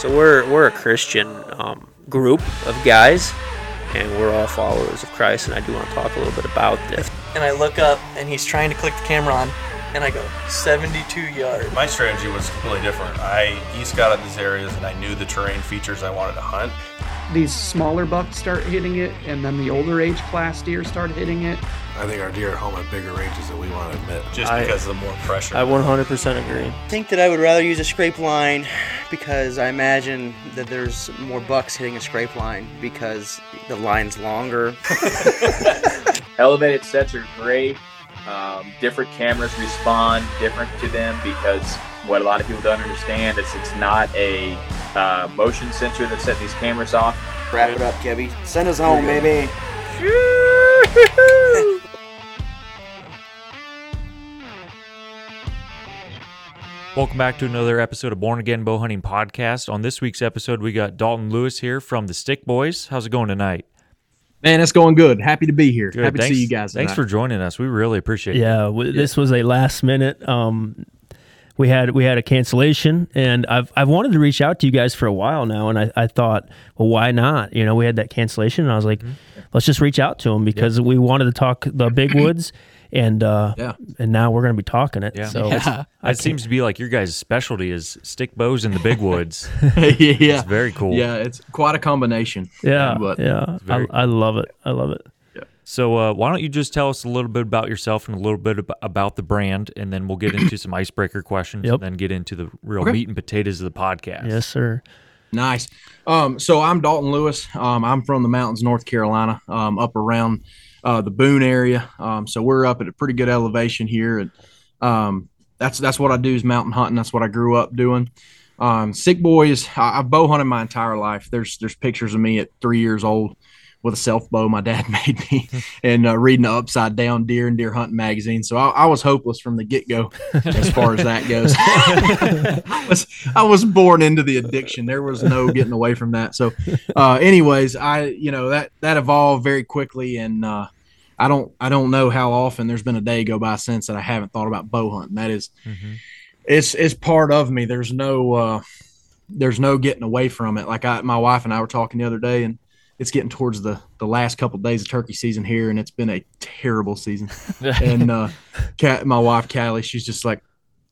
So we're we're a Christian um, group of guys, and we're all followers of Christ. And I do want to talk a little bit about this. And I look up, and he's trying to click the camera on, and I go 72 yards. My strategy was completely different. I east got out these areas, and I knew the terrain features I wanted to hunt. These smaller bucks start hitting it, and then the older age class deer start hitting it. I think our deer are home at bigger ranges than we want to admit. Just I- because of the more pressure. I 100% agree. I think that I would rather use a scrape line because I imagine that there's more bucks hitting a scrape line because the line's longer. Elevated sets are great. Um, different cameras respond different to them because what a lot of people don't understand is it's not a uh, motion sensor that's setting these cameras off. Wrap it up, Kevy. Send us home, baby. Welcome back to another episode of Born Again Bow Hunting Podcast. On this week's episode, we got Dalton Lewis here from the Stick Boys. How's it going tonight? Man, it's going good. Happy to be here. Good. Happy thanks, to see you guys. Thanks tonight. for joining us. We really appreciate it. Yeah, w- this was a last minute. Um, we had we had a cancellation, and I've I've wanted to reach out to you guys for a while now, and I, I thought, well, why not? You know, we had that cancellation, and I was like, let's just reach out to them because we wanted to talk the big woods, and uh, Yeah. and now we're going to be talking it. Yeah. So It's- It seems to be like your guys' specialty is stick bows in the big woods. yeah. It's very cool. Yeah, it's quite a combination. yeah, But yeah, I, very I love it. I love it. So uh, why don't you just tell us a little bit about yourself and a little bit about the brand, and then we'll get into some icebreaker questions, Yep. and then get into the real Okay. meat and potatoes of the podcast. Yes, sir. Nice. Um, so I'm Dalton Lewis. Um, I'm from the mountains, North Carolina, um, up around uh, the Boone area. Um, so we're up at a pretty good elevation here, and um, that's that's what I do is mountain hunting. That's what I grew up doing. Um, Stick Boys. I, I've bow hunted my entire life. There's there's pictures of me at three years old with a self bow my dad made me, and uh, reading the Upside Down Deer and Deer Hunting magazine. So I, I was hopeless from the get go as far as that goes. I was I was born into the addiction. There was no getting away from that. So, uh, anyways, I you know that that evolved very quickly, and uh, I don't I don't know how often there's been a day go by since that I haven't thought about bow hunting. That is, Mhm. it's it's part of me. There's no uh, there's no getting away from it. Like I, my wife and I were talking the other day, and it's getting towards the the last couple of days of turkey season here, and it's been a terrible season. and uh, Cat, my wife Callie, she's just like,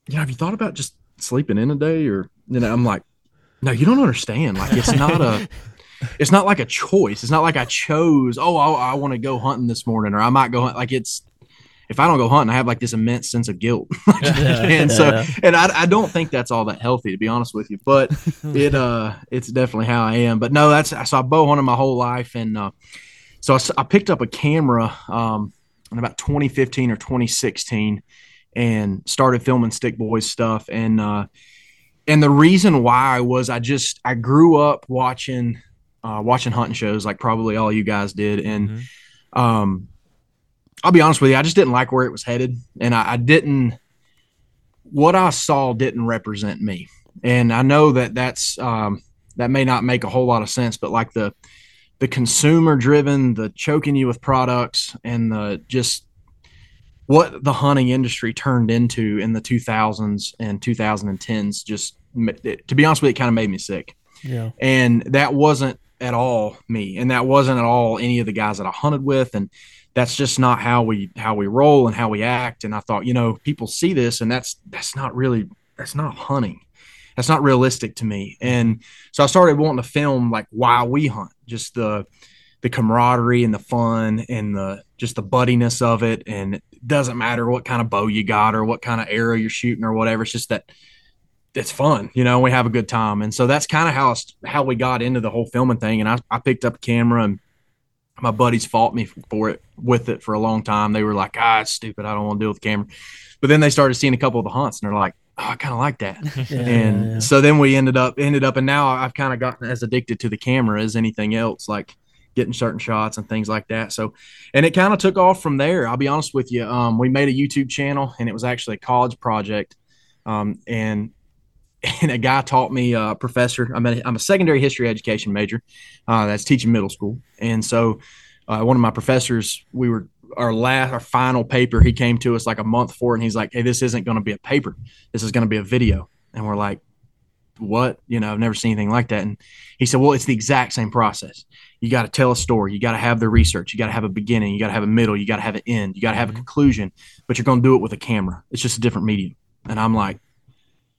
you know, have you thought about just sleeping in a day, or you know, I'm like, no, you don't understand. Like it's not a. It's not like a choice. It's not like I chose. Oh, I, I want to go hunting this morning, or I might go hunt. Like it's, if I don't go hunting, I have like this immense sense of guilt, and so, and I, I don't think that's all that healthy, to be honest with you. But it, uh, it's definitely how I am. But no, that's so I bow hunted my whole life, and uh, so I picked up a camera um, in about 2015 or 2016, and started filming Stick Boys stuff. And uh, and the reason why was I just I grew up watching uh, watching hunting shows like probably all you guys did, and Mhm. um, I'll be honest with you, I just didn't like where it was headed, and I, I didn't. What I saw didn't represent me, and I know that that's um, that may not make a whole lot of sense, but like the the consumer driven, the choking you with products, and the just what the hunting industry turned into in the 2000s and 2010s just to be honest with you it kind of made me sick Yeah. and that wasn't at all me and that wasn't at all any of the guys that i hunted with and that's just not how we how we roll and how we act. And i thought you know people see this and that's that's not really that's not hunting. That's not realistic to me. And so i started wanting to film like why we hunt just the the camaraderie and the fun and the just the buddiness of it. And it doesn't matter what kind of bow you got or what kind of arrow you're shooting or whatever. It's just that it's fun you know we have a good time. And so that's kind of how how we got into the whole filming thing. And I, I picked up a camera and my buddies fought me for it with it for a long time. They were like ah it's stupid. I don't want to deal with the camera. But then they started seeing a couple of the hunts and they're like oh i kind of like that. Yeah, and yeah. so then we ended up ended up and now i've kind of gotten as addicted to the camera as anything else like getting certain shots and things like that. So and it kind of took off from there. I'll be honest with you um, we made a youtube channel and it was actually a college project um, and and a guy taught me uh, professor I'm a, I'm a secondary history education major uh, that's teaching middle school. And so uh, one of my professors we were our last our final paper he came to us like a month before and he's like hey this isn't going to be a paper this is going to be a video and we're like what? You know, I've never seen anything like that. And he said, well, it's the exact same process. You got to tell a story. You got to have the research. You got to have a beginning. You got to have a middle. You got to have an end. You got to have a conclusion, but you're going to do it with a camera. It's just a different medium. And I'm like,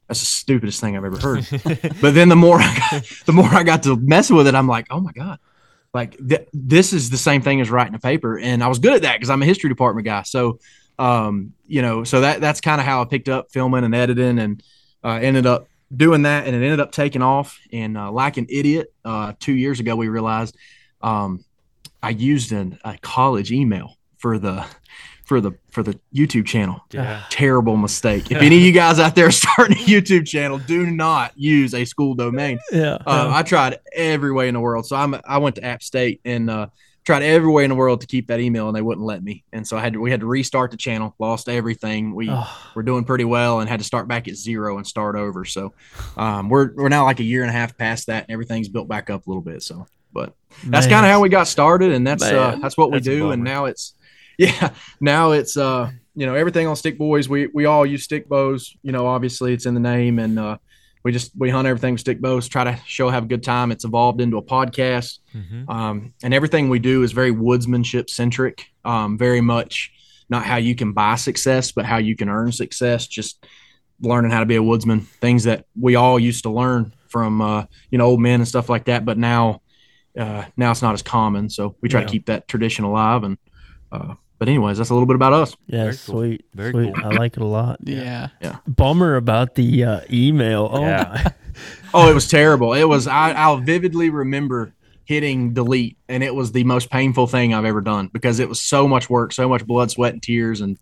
that's the stupidest thing I've ever heard. but then the more I got, the more I got to mess with it, I'm like, oh my god, like th- this is the same thing as writing a paper, and I was good at that because I'm a history department guy. So, um, you know, so that that's kind of how I picked up filming and editing, and uh, ended up doing that, and it ended up taking off. And uh, like an idiot, uh, two years ago, we realized um, I used an, a college email for the for the for the YouTube channel. Yeah. Terrible mistake. If any of you guys out there are starting a YouTube channel, do not use a school domain. Yeah. Uh, I tried every way in the world. So I'm I went to App State and uh, tried every way in the world to keep that email, and they wouldn't let me. And so I had to, we had to restart the channel. Lost everything. We Oh. were doing pretty well, and had to start back at zero and start over. So um, we're we're now like a year and a half past that, and everything's built back up a little bit. So, but that's kind of how we got started, and that's uh, that's what we That's do. And now it's yeah, now it's uh you know everything on Stick Boys. We we all use stick bows. You know, obviously it's in the name, and uh, we just we hunt everything with stick bows. Try to show have a good time. It's evolved into a podcast, Mhm. um, and everything we do is very woodsmanship centric. Um, very much not how you can buy success, but how you can earn success. Just learning how to be a woodsman. Things that we all used to learn from uh, you know old men and stuff like that, but now uh, now it's not as common. So we try Yeah. to keep that tradition alive. And uh, but anyways, that's a little bit about us. Yeah, Very cool. sweet. Very sweet. cool. I like it a lot. Yeah. Yeah. Bummer about the uh, email. Oh Yeah. Oh, it was terrible. It was. I, I'll vividly remember hitting delete, and it was the most painful thing I've ever done because it was so much work, so much blood, sweat, and tears, and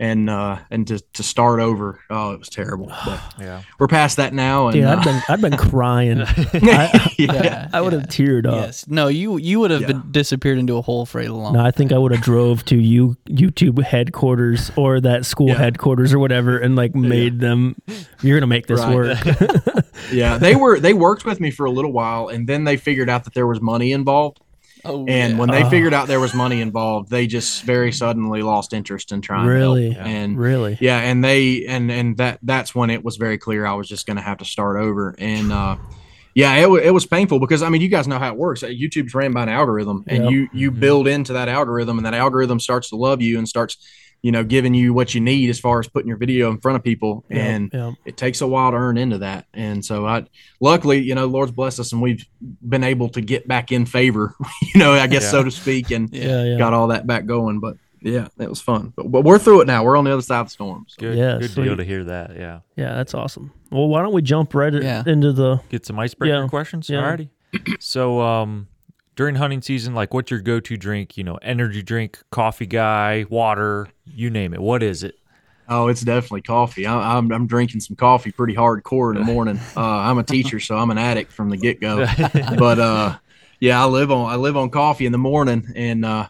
and uh, and to, to start over. Oh, it was terrible. But Yeah. we're past that now, and Dude, uh, I've been I've been crying. I, yeah. I would have teared up. Yes. No, you you would have Yeah. been disappeared into a hole for a long. No, I think I would have drove to you YouTube headquarters or that school Yeah. headquarters or whatever and like made them you're gonna make this Right. work. yeah, they were they worked with me for a little while, and then they figured out that there was money involved. Oh, And yeah. when they Oh. figured out there was money involved, they just very suddenly lost interest in trying really? to help. And really? yeah, and they and and that that's when it was very clear I was just going to have to start over. And uh, yeah, it, wa- it was painful because I mean, you guys know how it works. Uh, YouTube's ran by an algorithm, and Yep. you you Mhm. build into that algorithm, and that algorithm starts to love you and starts you know giving you what you need as far as putting your video in front of people. Yep, And yep. it takes a while to earn into that. And so I, luckily, you know, Lord's blessed us and we've been able to get back in favor, you know, I guess Yeah. so to speak, and yeah, yeah. got all that back going. But yeah, it was fun. But, but we're through it now. We're on the other side of the storm. So. Good, Yeah, good sweet. deal to hear that. Yeah. Yeah, that's awesome. Well, why don't we jump right Yeah. into the Get some icebreaker Yeah, questions. yeah. Alrighty. so, um, during hunting season, like, what's your go-to drink? You know, energy drink, coffee guy, water, you name it. What is it? Oh, it's definitely coffee. I, I'm, I'm drinking some coffee pretty hardcore in the morning. Uh, I'm a teacher, so I'm an addict from the get go. but uh, yeah, I live on I live on coffee in the morning and uh,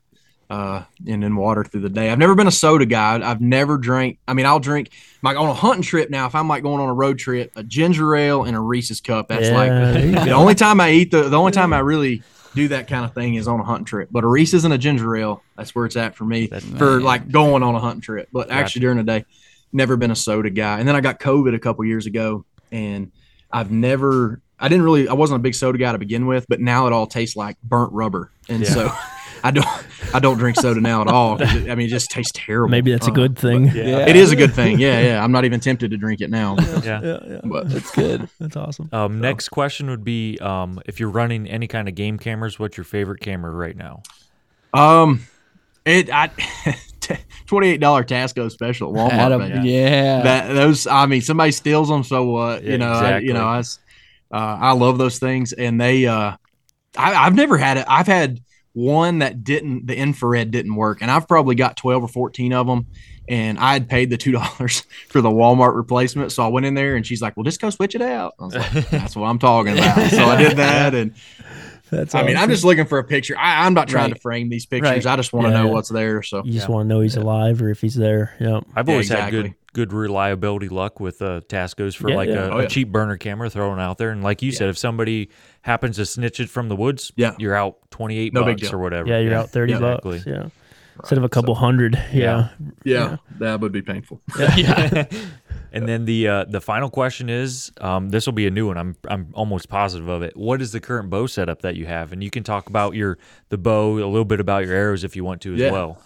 uh, and then water through the day. I've never been a soda guy. I've never drank. I mean, I'll drink like on a hunting trip now. If I'm like going on a road trip, a ginger ale and a Reese's cup. That's Yeah, like the go. only time I eat the the only time I really do that kind of thing is on a hunting trip. But a Reese isn't a ginger ale, that's where it's at for me That's- for like going on a hunting trip. But Gotcha. actually during the day, never been a soda guy. And then I got COVID a couple years ago, and I've never. I didn't really. I wasn't a big soda guy to begin with, but now it all tastes like burnt rubber, and Yeah. so I don't. I don't drink soda now at all. it- I mean, it just tastes terrible. maybe that's a Uh, good thing. Yeah. It is a good thing. Yeah, yeah. I'm not even tempted to drink it now. Yeah. yeah, yeah. But That's good. That's awesome. Um, next question would be, um, if you're running any kind of game cameras, what's your favorite camera right now? um, it I twenty eight dollar Tasco special at Walmart. Adam, yeah. that those i mean somebody steals them so what Yeah, you know I, you know I, s- uh, I love those things and they uh I, i've never had it i've had one that didn't the infrared didn't work and i've probably got 12 or 14 of them and i had paid the two dollars for the walmart replacement so i went in there and she's like well just go switch it out i was like that's what i'm talking about so i did that and That's i mean i'm just looking for a picture I, i'm not trying Right. to frame these pictures Right. i just want to Yeah, know yeah. what's there so you just Yeah. want to know he's alive or if he's there. Yeah. I've Yeah, always had good good reliability luck with uh, Tascos for Yeah, like yeah. A, Oh, a cheap burner camera thrown out there, and like you said, if somebody happens to snitch it from the woods, Yeah. you're out twenty eight No bucks or whatever. Yeah, you're out 30 exactly. bucks. Yeah. Instead of a couple hundred. Yeah. yeah that would be painful Yeah. And then the uh, the final question is, um, this will be a new one. I'm I'm almost positive of it. What is the current bow setup that you have? And you can talk about your the bow, a little bit about your arrows if you want to as Yeah. well.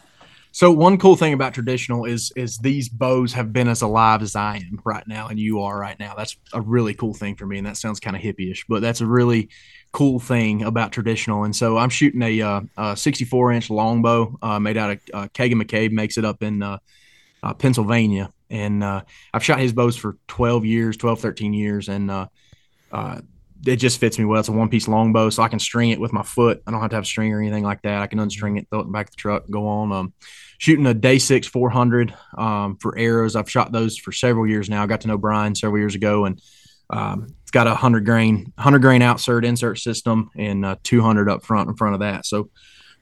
So one cool thing about traditional is is these bows have been as alive as I am right now, and you are right now. That's a really cool thing for me, and that sounds kind of hippie-ish, but that's a really cool thing about traditional. And so I'm shooting a, uh, a 64 inch longbow uh, made out of uh, Kagan McCabe, makes it up in uh, uh, Pennsylvania, and uh, I've shot his bows for 12 years, 12, 13 years, and uh, it just fits me well. It's a one piece longbow, so I can string it with my foot. I don't have to have a string or anything like that. I can unstring it, throw it in the back of the truck, go on. Um, shooting a day six 400 um, for arrows. I've shot those for several years now. I got to know Brian several years ago, and um, it's got a hundred grain, hundred grain outsert insert system, and uh, 200 up front in front of that. So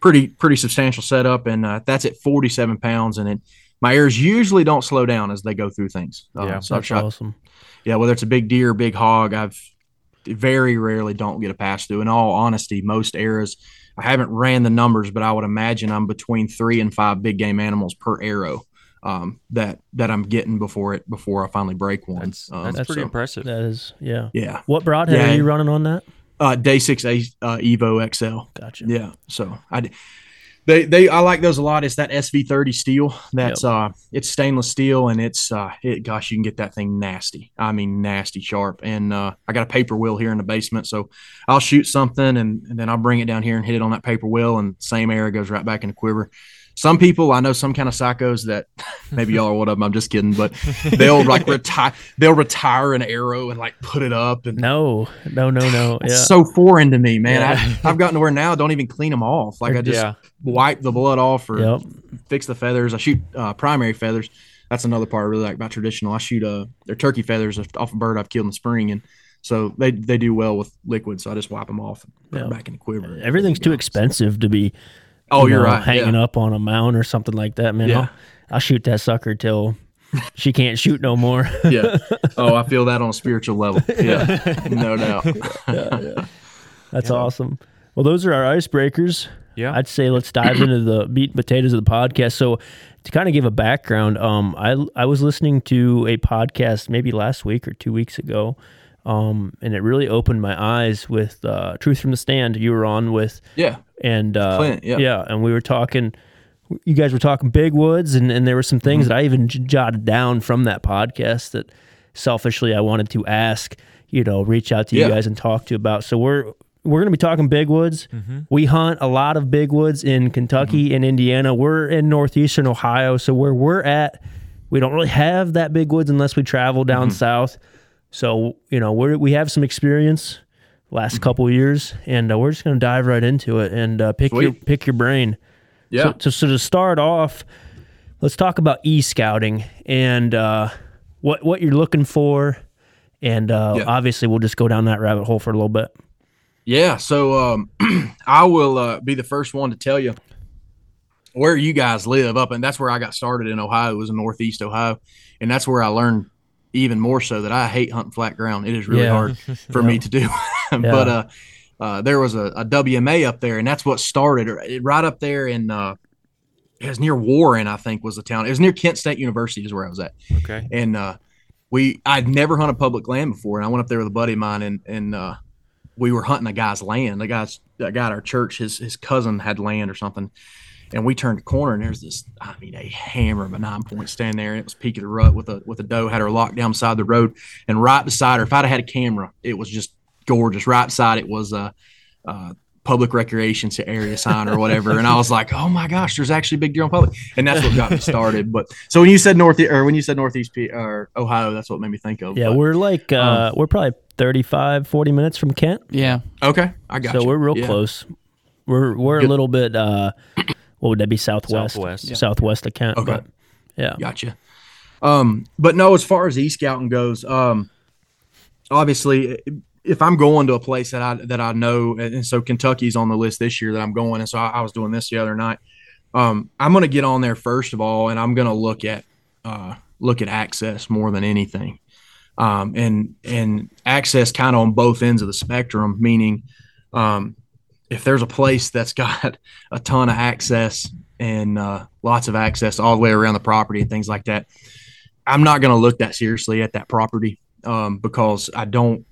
pretty pretty substantial setup, and uh, that's at 47 pounds, and it. My arrows usually don't slow down as they go through things. Yeah, so I've That's shot awesome. yeah, whether it's a big deer, big hog, I've very rarely don't get a pass through. In all honesty, most eras, I haven't ran the numbers, but I would imagine I'm between three and five big game animals per arrow um, that that I'm getting before it before I finally break one. That's Um, that's, pretty so, impressive. That is, yeah. Yeah, What broadhead Yeah. are you running on that? uh, day six A uh, Evo XL. Gotcha. Yeah, so I d- they they I like those a lot. It's that SV30 steel. That's uh it's stainless steel and it's uh it gosh you can get that thing nasty. I mean nasty sharp. And uh I got a paper wheel here in the basement, so I'll shoot something and, and then I'll bring it down here and hit it on that paper wheel and same arrow goes right back in the quiver. Some people I know some kind of psychos that maybe y'all are one of them. I'm just kidding, but they'll like retire they'll retire an arrow and like put it up and No, no, no, no. it's Yeah. so foreign to me, man. Yeah. I, I've gotten to where now I don't even clean them off. Like I just yeah. wipe the blood off or Yep. fix the feathers. I shoot uh, primary feathers. That's another part I really like about traditional. I shoot uh, their turkey feathers off a bird I've killed in the spring, and so they they do well with liquid. So I just wipe them off and put them back in the quiver. Everything's too expensive to be. Oh, you you're know, right. Hanging yeah. up on a mount or something like that, man. Yeah. I'll, I'll shoot that sucker till she can't shoot no more. yeah. Oh, I feel that on a spiritual level. Yeah, no doubt. Yeah. That's awesome. Well, those are our icebreakers. Yeah. I'd say let's dive into the meat and potatoes of the podcast. So, to kind of give a background, um, I I was listening to a podcast maybe last week or two weeks ago, um, and it really opened my eyes with uh, Truth from the Stand. You were on with, Yeah. and uh, Clint, yeah. and we were talking. You guys were talking big woods, and, and there were some things Mm-hmm. that I even j- jotted down from that podcast that selfishly I wanted to ask. You know, reach out to you guys and talk to you about. So we're we're going to be talking big woods. Mm-hmm. We hunt a lot of big woods in Kentucky and Indiana. We're in northeastern Ohio, so where we're at, we don't really have that big woods unless we travel down Mm-hmm. south. So you know, we we have some experience last Mm-hmm. couple years, and uh, we're just going to dive right into it and uh, pick your pick your brain. Yeah. So, so, so to start off, let's talk about e scouting and uh, what what you're looking for, and uh, Yeah. obviously we'll just go down that rabbit hole for a little bit. Yeah, so um, I will uh, be the first one to tell you where you guys live up, and that's where I got started in Ohio. It was in Northeast Ohio, and that's where I learned even more so that I hate hunting flat ground. It is really Yeah. hard for me to do, but uh, uh, there was a, a WMA up there, and that's what started right up there in. Uh, it was near Warren, I think, was the town. It was near Kent State University, is where I was at Okay. and uh, we I'd never hunted public land before, and I went up there with a buddy of mine, and and uh, we were hunting a guy's land. The guy's a guy at our church, his his cousin had land or something, and we turned a corner, and there's this I mean a hammer of a nine point stand there, and it was peak of the rut with a with a doe had her locked down beside the road, and right beside her, if I'd have had a camera, it was just gorgeous. Right beside it was a. Uh, public recreation to area sign or whatever and i was like oh my gosh there's actually a big deer on public and that's what got me started but so when you said north or when you said northeast P, or ohio that's what made me think of Yeah, but- we're like uh, we're probably 35, 40 minutes from Kent, Yeah. okay i got so you. we're real Yeah. close. We're we're a little bit. Uh, what would that be? Southwest, Southwest. Yeah. southwest of Kent. Okay. But yeah, Gotcha. Um, but no, as far as e scouting goes, um, obviously, if I'm going to a place that I that I know, and and so Kentucky's on the list this year that I'm going, and so I, I was doing this the other night. Um, I'm going to get on there first of all, and I'm going to look at uh, look at access more than anything, um, and and access kind of on both ends of the spectrum, meaning. Um, if there's a place that's got a ton of access and uh, lots of access all the way around the property and things like that, I'm not going to look that seriously at that property um, because I don't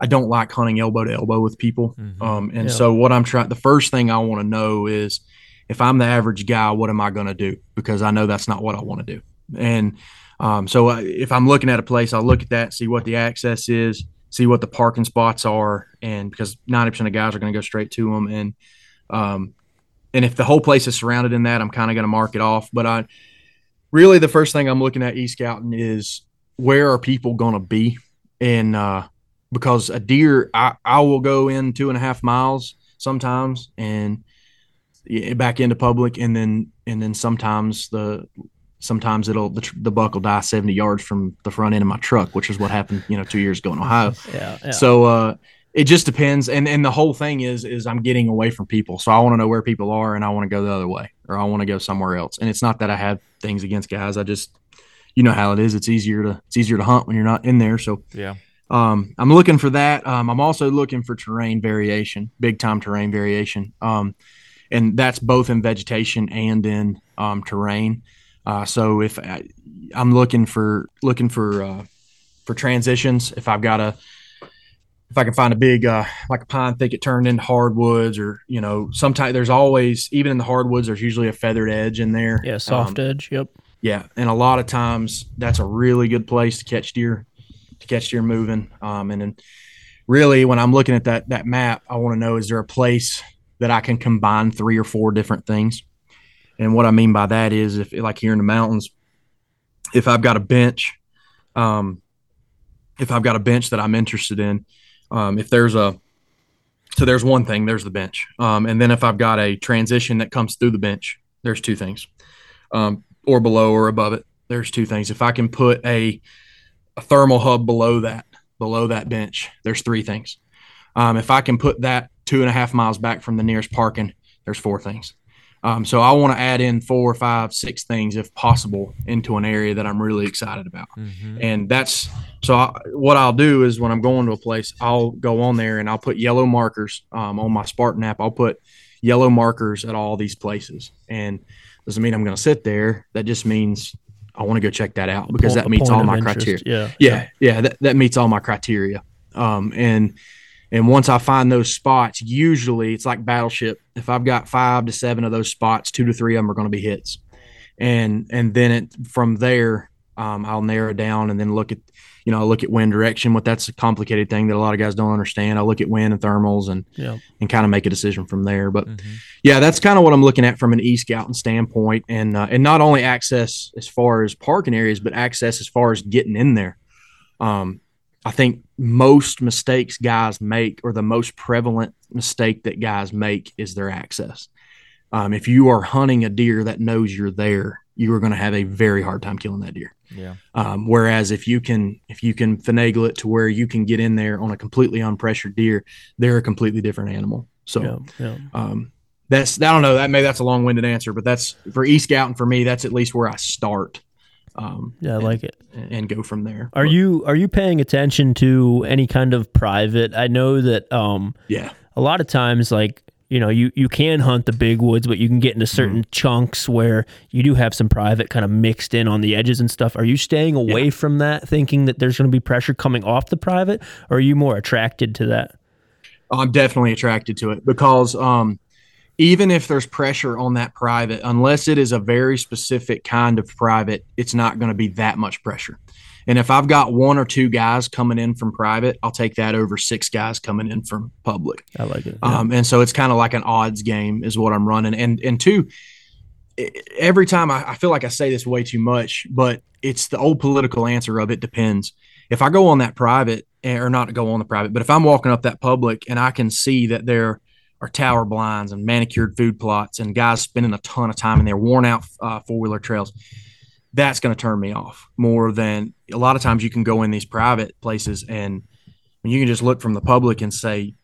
I don't like hunting elbow to elbow with people. Um, and Yeah. so what I'm trying the first thing I want to know is if I'm the average guy, what am I going to do? Because I know that's not what I want to do. And um, so I, if I'm looking at a place, I'll look at that, see what the access is, see what the parking spots are, and because 90% of guys are going to go straight to them, and um, and if the whole place is surrounded in that, I'm kind of going to mark it off. But I really the first thing I'm looking at e scouting is where are people going to be, and uh, because a deer, I, I will go in two and a half miles sometimes and back into public, and then and then sometimes the sometimes it'll the, tr- the buck will die 70 yards from the front end of my truck, which is what happened you know two years ago in Ohio. Yeah, yeah. So uh, it just depends, and and the whole thing is is I'm getting away from people, so I want to know where people are, and I want to go the other way, or I want to go somewhere else. And it's not that I have things against guys. I just you know how it is. It's easier to it's easier to hunt when you're not in there. So Yeah. um, I'm looking for that. Um, I'm also looking for terrain variation, big time terrain variation. Um, and that's both in vegetation and in um, terrain. Uh, so if I, I'm looking for looking for uh, for transitions, if I've got a if I can find a big uh, like a pine thicket turned into hardwoods, or you know, sometimes there's always even in the hardwoods there's usually a feathered edge in there. Yeah, soft Um, edge. Yep. yeah, and a lot of times that's a really good place to catch deer, to catch deer moving. Um, and then really, when I'm looking at that that map, I want to know is there a place that I can combine three or four different things? And what I mean by that is, if like here in the mountains, if I've got a bench, um, if I've got a bench that I'm interested in, um, if there's a so there's one thing, there's the bench, um, and then if I've got a transition that comes through the bench, there's two things um, or below or above it. There's two things. If I can put a a thermal hub below that, below that bench, there's three things. Um, if I can put that two and a half miles back from the nearest parking, there's four things. Um, so I want to add in four, five, six things if possible into an area that I'm really excited about. And that's so I, what I'll do is when I'm going to a place, I'll go on there and I'll put yellow markers um, on my Spartan app. I'll put yellow markers at all these places. And doesn't mean I'm going to sit there. That just means I want to go check that out because that meets all my interest. criteria. Yeah. Yeah. Yeah. That, that meets all my criteria. Um, and, and once I find those spots, usually it's like battleship. If I've got five to seven of those spots, two to three of them are going to be hits. And, and then it, from there, um, I'll narrow down and then look at, you know, I look at wind direction. What that's a complicated thing that a lot of guys don't understand. I look at wind and thermals and, Yeah. and kind of make a decision from there. But yeah, that's kind of what I'm looking at from an e scouting standpoint, and uh, and not only access as far as parking areas, but access as far as getting in there. Um, I think most mistakes guys make, or the most prevalent mistake that guys make, is their access. Um, if you are hunting a deer that knows you're there, you are going to have a very hard time killing that deer. Yeah. Um, whereas if you can if you can finagle it to where you can get in there on a completely unpressured deer, they're a completely different animal. So Yeah. Yeah. um, that's I don't know that maybe that's a long winded answer, but that's for e scouting for me. That's at least where I start. Um, Yeah, I like it. and, and go from there. Are you are you paying attention to any kind of private? I know that um Yeah. a lot of times like you know you you can hunt the big woods, but you can get into Mm-hmm. certain chunks where you do have some private kind of mixed in on the edges and stuff. Are you staying away from that, thinking that there's going to be pressure coming off the private, or are you more attracted to that? I'm definitely attracted to it because um, even if there's pressure on that private, unless it is a very specific kind of private, it's not going to be that much pressure. And if I've got one or two guys coming in from private, I'll take that over six guys coming in from public. I like it. Yeah. Um, and so it's kind of like an odds game is what I'm running. And and two, every time I, I feel like I say this way too much, but it's the old political answer of it depends. If I go on that private eh, or not go on the private, but if I'm walking up that public and I can see that there are tower blinds and manicured food plots and guys spending a ton of time in their worn out uh, four wheeler trails, that's going to turn me off more than a lot of times you can go in these private places and you can just look from the public and say,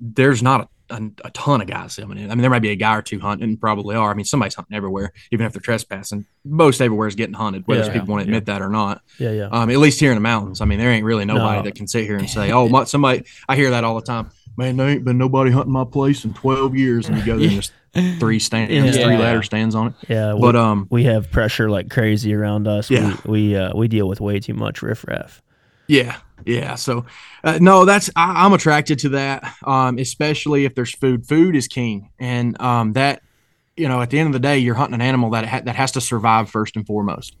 there's not a, a, a ton of guys coming in. I mean, there might be a guy or two hunting, probably are. I mean, somebody's hunting everywhere, even if they're trespassing. Most everywhere is getting hunted, whether Yeah. people want to admit that or not. yeah, yeah. Um, at least here in the mountains. I mean, there ain't really nobody No. that can sit here and say, "Oh, my, somebody." I hear that all the time. Man, there ain't been nobody hunting my place in 12 years. And you go there and there's three stands, there's three ladder stands on it. Yeah, we, But, um, we have pressure like crazy around us. Yeah. we we, uh, we deal with way too much riffraff. Yeah, yeah. So, uh, no, that's I, I'm attracted to that, um, especially if there's food. Food is king, and um, that you know, at the end of the day, you're hunting an animal that ha- that has to survive first and foremost,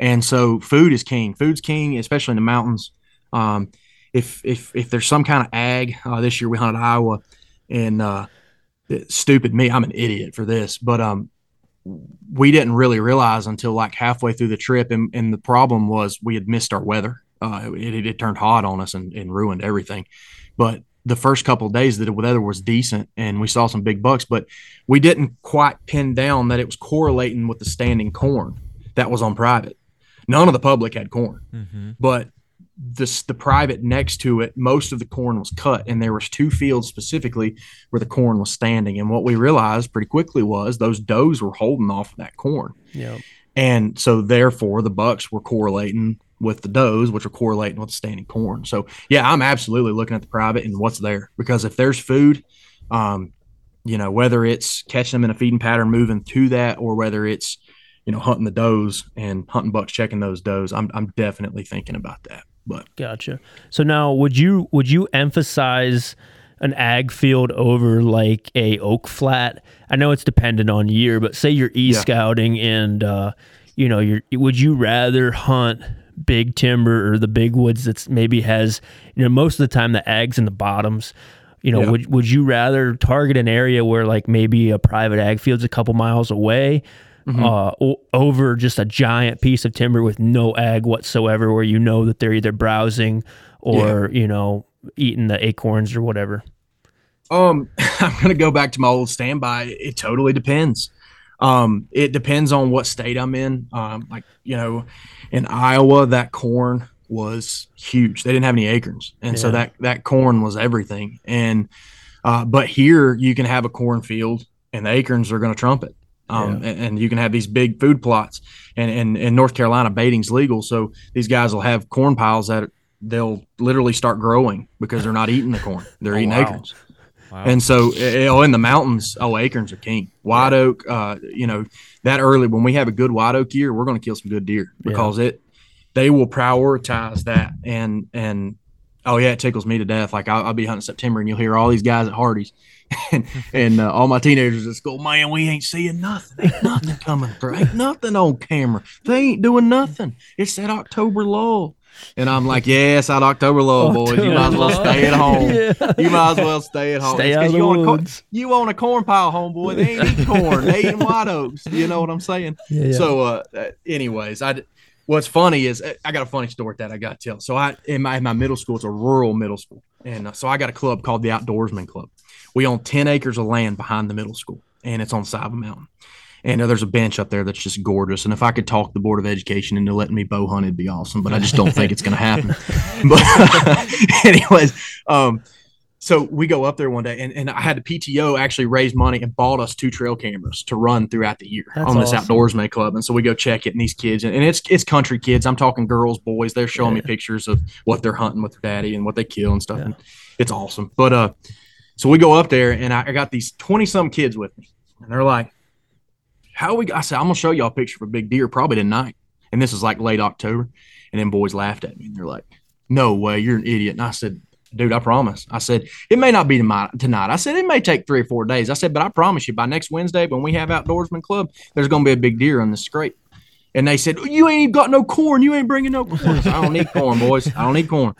and so food is king. Food's king, especially in the mountains. Um, if if if there's some kind of ag, uh, this year we hunted Iowa, and uh, stupid me, I'm an idiot for this, but um, we didn't really realize until like halfway through the trip, and, and the problem was we had missed our weather. Uh, it, it, it turned hot on us and, and ruined everything. But the first couple of days, the weather was decent, and we saw some big bucks, but we didn't quite pin down that it was correlating with the standing corn that was on private. None of the public had corn, Mm-hmm. but this the private next to it, most of the corn was cut, and there was two fields specifically where the corn was standing. And what we realized pretty quickly was those does were holding off that corn. Yeah, And so therefore the bucks were correlating with the does, which are correlating with the standing corn. So yeah, I'm absolutely looking at the private and what's there because if there's food, um, you know, whether it's catching them in a feeding pattern, moving to that, or whether it's, you know, hunting the does and hunting bucks, checking those does, I'm I'm definitely thinking about that. But gotcha. So now, would you would you emphasize an ag field over like a oak flat? I know it's dependent on year, but say you're e Yeah. scouting and uh, you know, you're would you rather hunt big timber or the big woods that's maybe has you know most of the time the ag's in the bottoms. You know, Yeah. would would you rather target an area where like maybe a private ag field's a couple miles away? Mm-hmm. Uh, o- over just a giant piece of timber with no ag whatsoever, where you know that they're either browsing or you know eating the acorns or whatever. Um, I'm gonna go back to my old standby. It totally depends. Um, it depends on what state I'm in. Um, like you know, in Iowa, that corn was huge. They didn't have any acorns, and so that that corn was everything. And uh, but here you can have a cornfield, and the acorns are going to trump it. Um, and, and you can have these big food plots. And and in North Carolina, baiting's legal, so these guys will have corn piles that they'll literally start growing because they're not eating the corn; they're Oh, eating wow. acorns. Wow. And so, eh, oh, in the mountains, oh, acorns are king. White oak, uh, you know, that early when we have a good white oak year, we're going to kill some good deer because it, they will prioritize that. And and oh yeah, it tickles me to death. Like I'll, I'll be hunting September, and you'll hear all these guys at Hardee's, and and uh, all my teenagers at school, man, we ain't seeing nothing. Ain't nothing coming through. Ain't nothing on camera. They ain't doing nothing. It's that October lull. And I'm like, yes, that October lull, boys. You might as well stay at home. You might as well stay at home. Stay It's out of you the on a you on a corn pile, homeboy. They ain't eating corn. They eating white oaks. You know what I'm saying? Yeah, yeah. So, uh, uh, anyways, I. What's funny is uh, I got a funny story that I got to tell. So I in my in my middle school, it's a rural middle school, and uh, so I got a club called the Outdoorsman Club. We own ten acres of land behind the middle school, and it's on the side of a mountain. And uh, there's a bench up there that's just gorgeous. And if I could talk the Board of Education into letting me bow hunt, it'd be awesome. But I just don't think it's going to happen. But anyways, um, so we go up there one day, and, and I had the PTO actually raise money and bought us two trail cameras to run throughout the year That's on this awesome. outdoorsman club. And so we go check it, and these kids, and it's it's country kids. I'm talking girls, boys. They're showing me pictures of what they're hunting with their daddy and what they kill and stuff. Yeah. And it's awesome. But uh, so we go up there, and I, I got these twenty some kids with me, and they're like, "How we?" I said, "I'm gonna show y'all a picture of a big deer, probably tonight." And this is like late October, and then boys laughed at me, and they're like, "No way, you're an idiot." And I said, "Dude, I promise." I said, "It may not be tonight. Tonight." I said, "It may take three or four days." I said, "But I promise you, by next Wednesday, when we have outdoorsman club, there's gonna be a big deer on the scrape." And they said, "You ain't got no corn. You ain't bringing no corn." I, said, I don't need corn, boys. I don't need corn.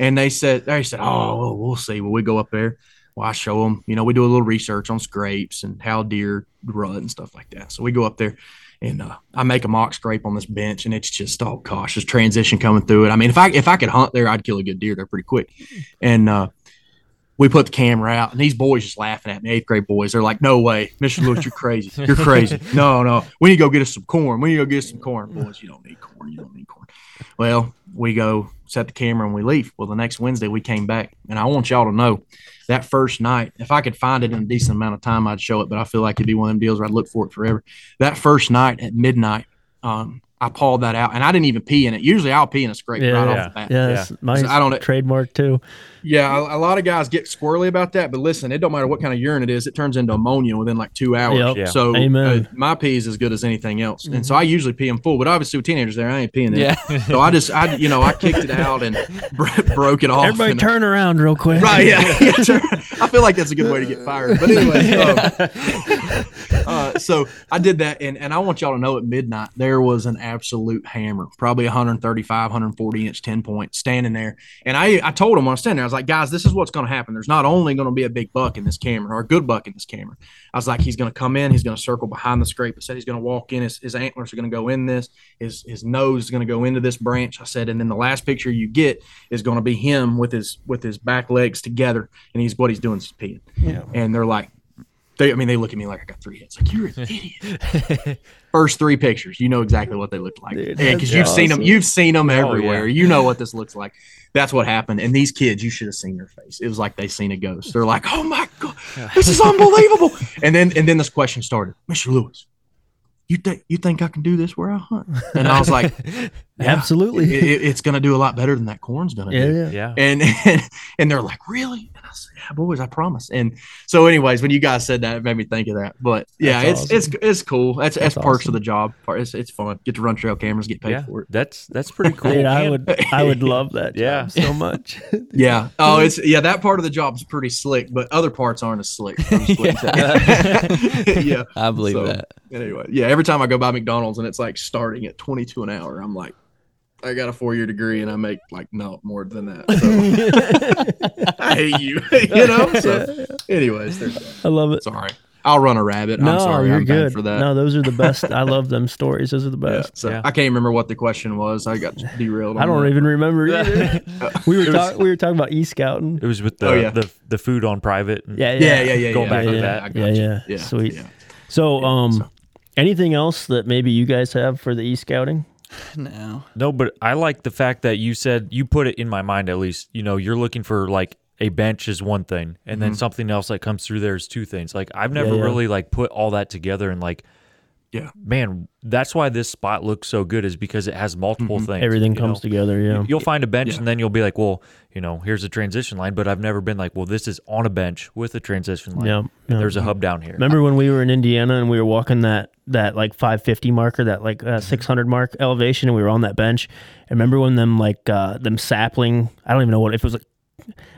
And they said, "They said, oh, well, we'll see." Well, we go up there. Well, I show them. You know, we do a little research on scrapes and how deer rut and stuff like that. So we go up there, and uh, I make a mock scrape on this bench, and it's just oh gosh, this transition coming through it. I mean, if I if I could hunt there, I'd kill a good deer there pretty quick. And uh, we put the camera out, and these boys just laughing at me. Eighth grade boys, they're like, "No way, Mr. Lewis, you're crazy. You're crazy. No, no, we need to go get us some corn. We need to go get us some corn, boys. You don't need corn. You don't need corn." Well, we go set the camera and we leave. Well, the next Wednesday we came back, and I want y'all to know that first night, if I could find it in a decent amount of time, I'd show it. But I feel like it'd be one of them deals where I'd look for it forever. That first night at midnight, um, I pawed that out, and I didn't even pee in it. Usually, I'll pee in a scrape Yeah, right yeah. off the bat. Yeah, that's mine's I don't. trademark too. Yeah, a, a lot of guys get squirrely about that, but listen, it don't matter what kind of urine it is; it turns into ammonia within like two hours. Yep. Yeah. So, Amen. uh, my pee is as good as anything else, and so I usually pee them full. But obviously, with teenagers there, I ain't peeing. Yeah. Yeah. so I just, I, you know, I kicked it out and bro- broke it off. Everybody and- turn around real quick. Right, yeah. yeah. I feel like that's a good way to get fired. But anyway, um, uh, so I did that, and, and I want y'all to know at midnight there was an absolute hammer, probably 135, 140 inch 10 point standing there. And I, I told him when I was standing there, I was like, guys, this is what's going to happen. There's not only going to be a big buck in this camera or a good buck in this camera. I was like, he's going to come in, he's going to circle behind the scrape. I said he's going to walk in, his, his antlers are going to go in this, his his nose is going to go into this branch. I said, and then the last picture you get is going to be him with his with his back legs together, and he's what he's doing is peeing. Yeah. And they're like, they, I mean, they look at me like I got three hits. Like you're an idiot. First three pictures, you know exactly what they looked like. Dude, Yeah, because you've seen them. You've seen them Oh, everywhere. yeah. You know what this looks like. That's what happened. And these kids, you should have seen their face. It was like they seen a ghost. They're like, "Oh my god, this is unbelievable!" and then, and then this question started, Mr. Lewis. You think you think I can do this where I hunt? And I was like, "Yeah, Absolutely. it- it- it's going to do a lot better than that corn's going to Yeah, do." yeah. Yeah. And, and and they're like, really? And I said, yeah, boys, I promise. And so, anyways, when you guys said that, it made me think of that. But yeah, That's it's it's it's cool. That's that's, That's perks awesome. of the job. Part- It's it's fun. Get to run trail cameras, get paid Yeah. for it. That's that's pretty cool. Dude, I would I would love that. Yeah. job so much. Yeah. Oh, it's yeah. That part of the job is pretty slick, but other parts aren't as slick. I'm just gonna tell you. yeah. I believe So, that. Anyway, yeah. Every time I go by McDonald's and it's like starting at 22 an hour, I'm like, I got a four year degree and I make like no more than that. So I hate you. you know. So, anyways, there's that. I love it. Sorry. I'll run a rabbit. No, I'm sorry. you're I'm good for that. No, those are the best. I love them stories. Those are the Yeah, best. so Yeah. I can't remember what the question was. I got derailed. I don't that. even remember either. we were It was- talking. We were talking about e scouting. It was with the Oh, yeah. the, the food on private. and- Yeah, Yeah, yeah, yeah. Going yeah, back yeah, to yeah, that. I got Yeah, you. yeah. yeah. Sweet. Yeah. So, um, so- anything else that maybe you guys have for the e scouting? No. No, but I like the fact that you said you put it in my mind at least. You know, you're looking for like a bench is one thing, and then something else that comes through there is two things. Like I've never Mm-hmm. yeah. really like put all that together and like, Yeah. man, that's why this spot looks so good is because it has multiple things. Mm-hmm. Everything comes know? together. Yeah. You'll find a bench Yeah. and then you'll be like, well, you know, here's a transition line, but I've never been like, well, this is on a bench with a transition line. Yeah, and yeah. There's a hub down here. Remember when we were in Indiana and we were walking that that like 550 marker, that like uh, 600 mark elevation, and we were on that bench. And remember when them like uh, them sapling? I don't even know what if it was like.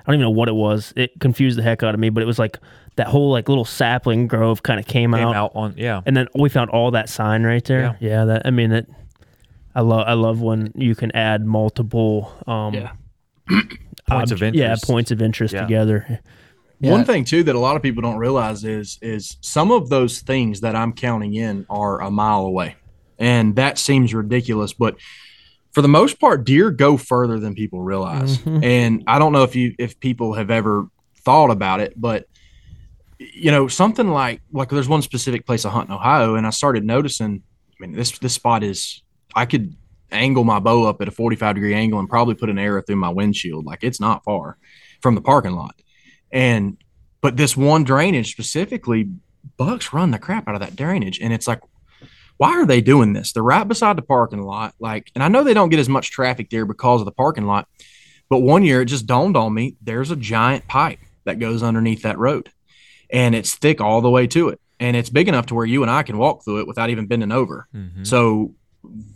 I don't even know what it was. It confused the heck out of me, but it was like that whole like little sapling grove kind of came, Came out, out on yeah. and then we found all that sign right there. Yeah, that I mean it. I love I love when you can add multiple um, Yeah. Points of object- Yeah, points of interest Yeah. together. Yeah. One thing too that a lot of people don't realize is is some of those things that I'm counting in are a mile away, and that seems ridiculous, but for the most part, deer go further than people realize. Mm-hmm. And I don't know if you if people have ever thought about it, but you know something like like there's one specific place I hunt in Ohio, and I started noticing. I mean, this this spot is I could angle my bow up at a 45 degree angle and probably put an arrow through my windshield. Like it's not far from the parking lot. And but this one drainage specifically, bucks run the crap out of that drainage. And it's like, why are they doing this? They're right beside the parking lot. Like, and I know they don't get as much traffic there because of the parking lot. But one year it just dawned on me there's a giant pipe that goes underneath that road. And it's thick all the way to it. And it's big enough to where you and I can walk through it without even bending over. Mhm. So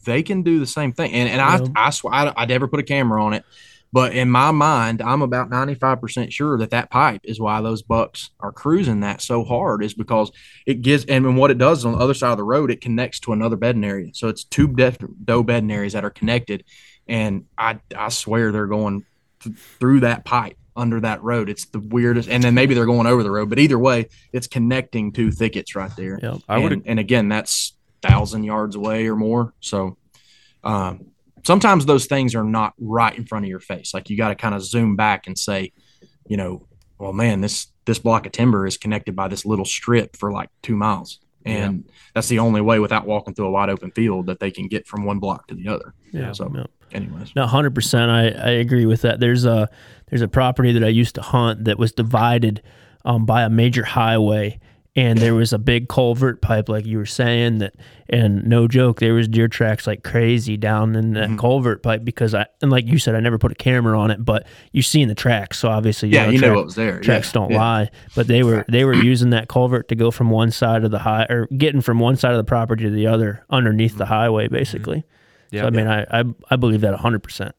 they can do the same thing. And and I Yeah. I swear I, I never put a camera on it, but in my mind, I'm about 95% sure that that pipe is why those bucks are cruising that so hard is because it gives and what it does on the other side of the road, it connects to another bedding area. So it's two doe bedding areas that are connected. And I I swear they're going th- through that pipe under that road. It's the weirdest. And then maybe they're going over the road, but either way, it's connecting two thickets right there. Yep. I would and, and again, that's thousand yards away or more. So um, sometimes those things are not right in front of your face. Like you got to kind of zoom back and say, you know, well, man, this this block of timber is connected by this little strip for like two miles, and that's the only way without walking through a wide open field that they can get from one block to the other. Yeah. So, yeah. anyways, No, hundred percent. I, I agree with that. There's a there's a property that I used to hunt that was divided um, by a major highway, and there was a big culvert pipe, like you were saying that, and no joke, there was deer tracks like crazy down in that Mm-hmm. culvert pipe because I and like you said, I never put a camera on it, but you seen the tracks, so obviously Yeah, you know track- what was there. Tracks Yeah, don't yeah. lie, but they were they were using that culvert to go from one side of the high or getting from one side of the property to the other underneath the highway, basically. Yeah. so I mean, I, I I believe that hundred percent.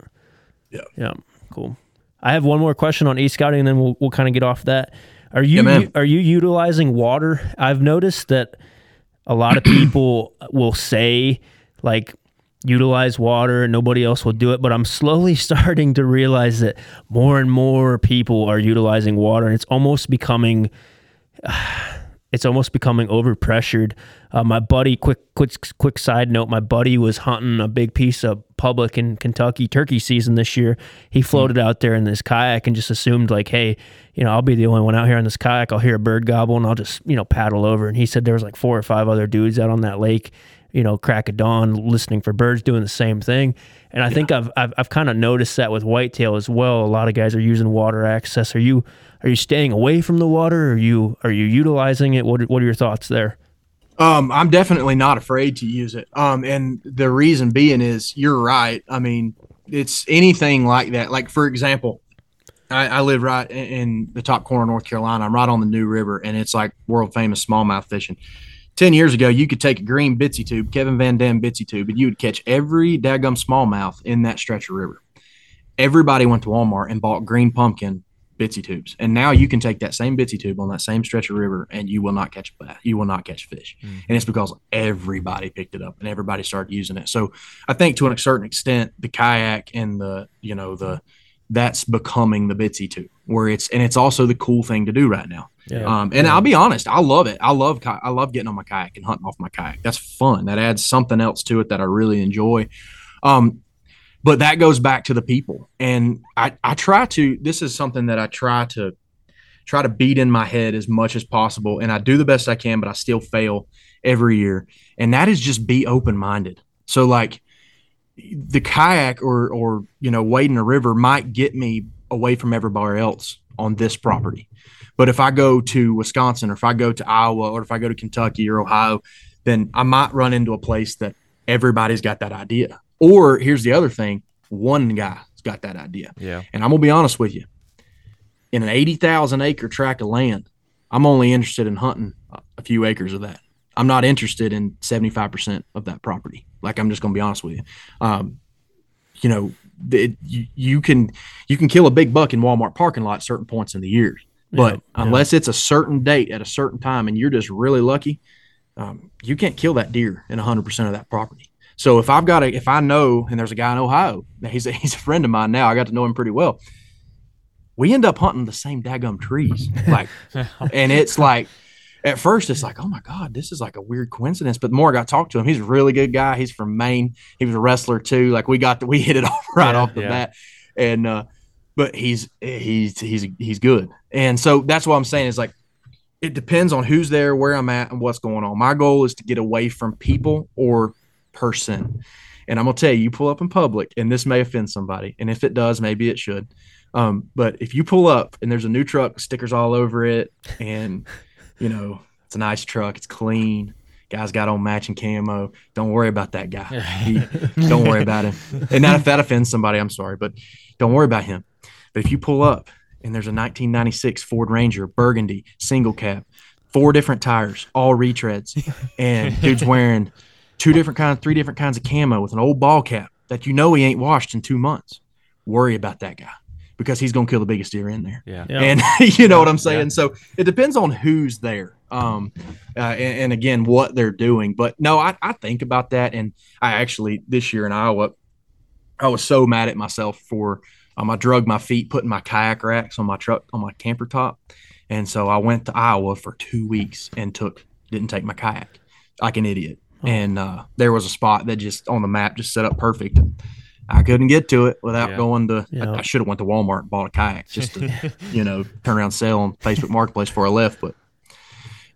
Yeah. Yeah. Cool. I have one more question on e scouting, and then we'll we'll kind of get off that. Are you Yeah, are you utilizing water? I've noticed that a lot of people will say like utilize water and nobody else will do it, but I'm slowly starting to realize that more and more people are utilizing water, and it's almost becoming it's almost becoming overpressured. Uh, my buddy, quick, quick, quick side note: my buddy was hunting a big piece of public in Kentucky turkey season this year. He floated out there in this kayak and just assumed like, hey, you know, I'll be the only one out here on this kayak. I'll hear a bird gobble and I'll just you know paddle over. And he said there was like four or five other dudes out on that lake, you know, crack of dawn, listening for birds, doing the same thing. And I think I've I've, I've kind of noticed that with whitetail as well. A lot of guys are using water access. Are you are you staying away from the water? Are you are you utilizing it? What what are your thoughts there? Um, I'm definitely not afraid to use it. Um, and the reason being is you're right. I mean, it's anything like that. Like for example, I, I live right in, in the top corner of North Carolina. I'm right on the New River, and it's like world famous smallmouth fishing. Ten years ago, you could take a green bitsy tube, Kevin Van Dam bitsy tube, and you would catch every daggum smallmouth in that stretch of river. Everybody went to Walmart and bought green pumpkin bitsy tubes, and now you can take that same bitsy tube on that same stretch of river, and you will not catch a bass. You will not catch fish, and it's because everybody picked it up and everybody started using it. So I think to a certain extent, the kayak and the you know the that's becoming the bitsy tube, where it's and it's also the cool thing to do right now. Yeah. Um, and I'll be honest, I love it. I love I love getting on my kayak and hunting off my kayak. That's fun. That adds something else to it that I really enjoy. Um, but that goes back to the people, and I I try to. This is something that I try to try to beat in my head as much as possible, and I do the best I can, but I still fail every year. And that is just be open minded. So like the kayak or or you know wading a river might get me away from everybody else on this property but if i go to wisconsin or if i go to iowa or if i go to kentucky or ohio then i might run into a place that everybody's got that idea or here's the other thing one guy's got that idea. Yeah. and i'm gonna be honest with you. In an 80000 acre tract of land i'm only interested in hunting a few acres of that. I'm not interested in 75% of that property. Like i'm just gonna be honest with you. Um, you know it, you, you can you can kill a big buck in walmart parking lot at certain points in the year. But Yeah, unless it's a certain date at a certain time and you're just really lucky um, you can't kill that deer in 100% of that property so if i've got a if i know and there's a guy in ohio he's a, he's a friend of mine now i got to know him pretty well. We end up hunting the same daggum trees like and it's like at first it's like oh my god this is like a weird coincidence. But the more i got to talk to him he's a really good guy. He's from maine. He was a wrestler too. Like we got to, we hit it off right Yeah, off the yeah. bat. And uh but he's he's he's he's good. And so that's what i'm saying is like it depends on who's there where i'm at and what's going on. My goal is to get away from people or person. And i'm gonna tell you you pull up in public and this may offend somebody and if it does maybe it should. Um, but if you pull up and there's a new truck stickers all over it and you know it's a nice truck it's clean guy's got on matching camo don't worry about that guy. He- don't worry about him. And that if that offends somebody i'm sorry but don't worry about him. But if you pull up and there's a 1996 ford ranger burgundy single cab four different tires all retreads and dude's wearing two different kinds three different kinds of camo with an old ball cap that you know he ain't washed in two months worry about that guy because he's going to kill the biggest deer in there Yeah. Yeah. and you know what I'm saying. So it depends on who's there, um, uh, and, and again what they're doing. But no, I, I think about that, and I actually this year in Iowa, I was so mad at myself for um, I drug my feet putting my kayak racks on my truck on my camper top, and so I went to Iowa for two weeks and took didn't take my kayak like an idiot. And uh, there was a spot that just on the map just set up perfect. I couldn't get to it without Yeah. going to. Yeah. I, I should have went to Walmart and bought a kayak just to, you know, turn around and sell on Facebook Marketplace before I left. But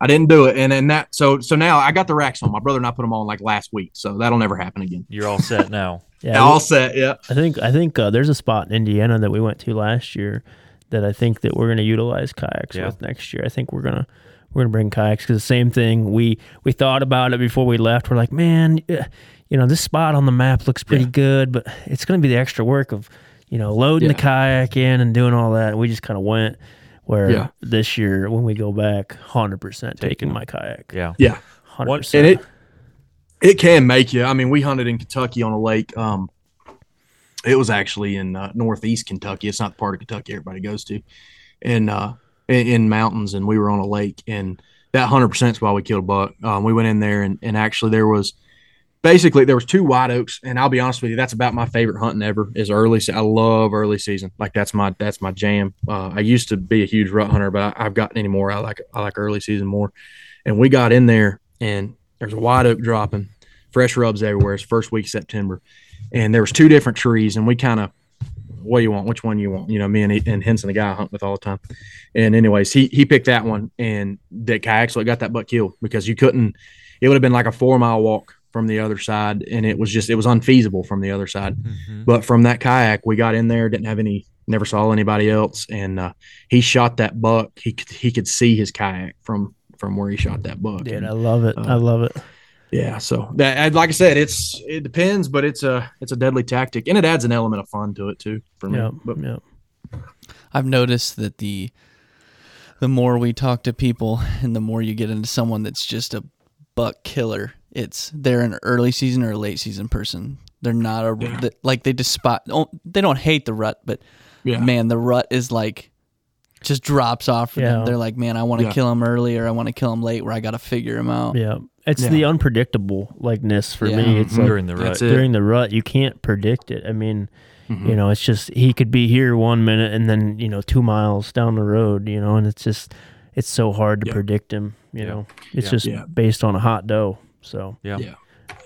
I didn't do it, and then that. So so now I got the racks on. My brother and I put them on like last week, so that'll never happen again. You're all set now. Yeah, All set. Yeah. I think I think uh, there's a spot in Indiana that we went to last year that I think that we're going to utilize kayaks Yeah. with next year. I think we're gonna we're gonna bring kayaks because the same thing. We we thought about it before we left. We're like, man, you know, this spot on the map looks pretty good, but it's gonna be the extra work of you know loading the kayak in and doing all that. And we just kind of went. Where Yeah. this year, when we go back, hundred percent taking my kayak. Yeah. Yeah. hundred and percent. And it it can make you. I mean, we hunted in Kentucky on a lake. Um, it was actually in uh, northeast Kentucky. It's not the part of Kentucky everybody goes to, and uh, in, in mountains. And we were on a lake, and that hundred percent is why we killed a buck. Um, we went in there, and, and actually there was basically there was two white oaks, and I'll be honest with you, that's about my favorite hunting ever. Is early. I love early season. Like that's my that's my jam. Uh, I used to be a huge rut hunter, but I, I've gotten any more. I like I like early season more. And we got in there, and there's a white oak dropping, fresh rubs everywhere. It's first week of September, and there was two different trees, and we kind of, what do you want? Which one you want? You know, me and, and Henson, the guy I hunt with all the time. And anyways, he he picked that one, and that guy actually got that buck killed because you couldn't. It would have been like a four mile walk from the other side, and it was just it was unfeasible from the other side. But from that kayak, we got in there, didn't have any, never saw anybody else, and uh, he shot that buck. He could he could see his kayak from from where he shot that buck. Dude, And, I love it. I uh, love it. Yeah, so that like I said, it's it depends, but it's a it's a deadly tactic, and it adds an element of fun to it too for me. Yeah, But yeah. I've noticed that the the more we talk to people and the more you get into someone that's just a buck killer, it's they're an early season or a late season person. They're not a Yeah. th- like they despise. Oh, they don't hate the rut, but Yeah. man, the rut is like just drops off for them. Yeah. They're like, man, I want to Yeah. kill him early or I want to kill him late, where I got to figure him out. Yeah, it's Yeah. the unpredictable likeness for Yeah. me. It's like During the rut. It. during the rut, you can't predict it. I mean, Mhm. you know, it's just he could be here one minute and then you know two miles down the road, you know, and it's just it's so hard to Yeah. predict him. You Yeah. know, it's Yeah. just Yeah. based on a hot doe. So Yeah. Yeah.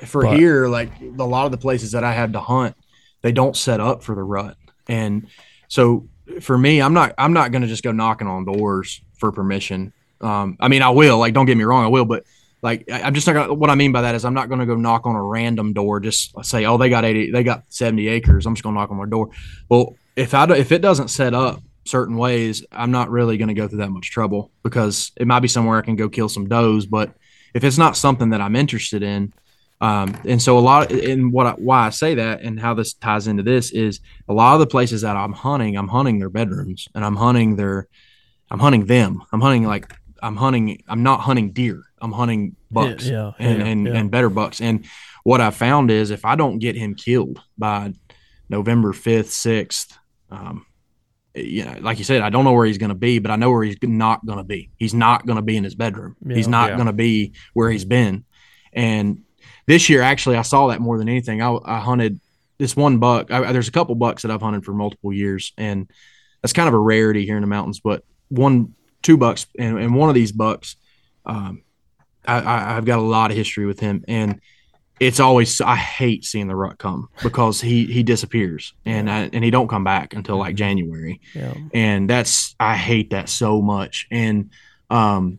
for But- here, like a lot of the places that I have to hunt, they don't set up for the rut, and so for me, I'm not I'm not gonna just go knocking on doors for permission. Um, I mean, I will. Like, don't get me wrong, I will, but like I'm just not gonna. What I mean by that is I'm not gonna go knock on a random door. Just say, oh, they got eighty, they got seventy acres. I'm just gonna knock on their door. Well, if I do, if it doesn't set up certain ways, I'm not really gonna go through that much trouble because it might be somewhere I can go kill some does, but if it's not something that I'm interested in, um, and so a lot, and what I, why I say that and how this ties into this is a lot of the places that I'm hunting, I'm hunting their bedrooms and I'm hunting their, I'm hunting them. I'm hunting like I'm hunting. I'm not hunting deer. I'm hunting bucks yeah, and yeah, and, yeah. and better bucks. And what I found is if I don't get him killed by November fifth, sixth, um, you know, like you said, I don't know where he's going to be, but I know where he's not going to be. He's not going to be in his bedroom. he's not Yeah. going to be where he's been. And this year, actually, I saw that more than anything. I, I hunted this one buck. I, there's a couple bucks that I've hunted for multiple years, and that's kind of a rarity here in the mountains. But one, two bucks, and, and one of these bucks, um, I, I, I've got a lot of history with him, and it's always I hate seeing the rut come because he he disappears and I, and he don't come back until like January yeah, and that's I hate that so much. And um,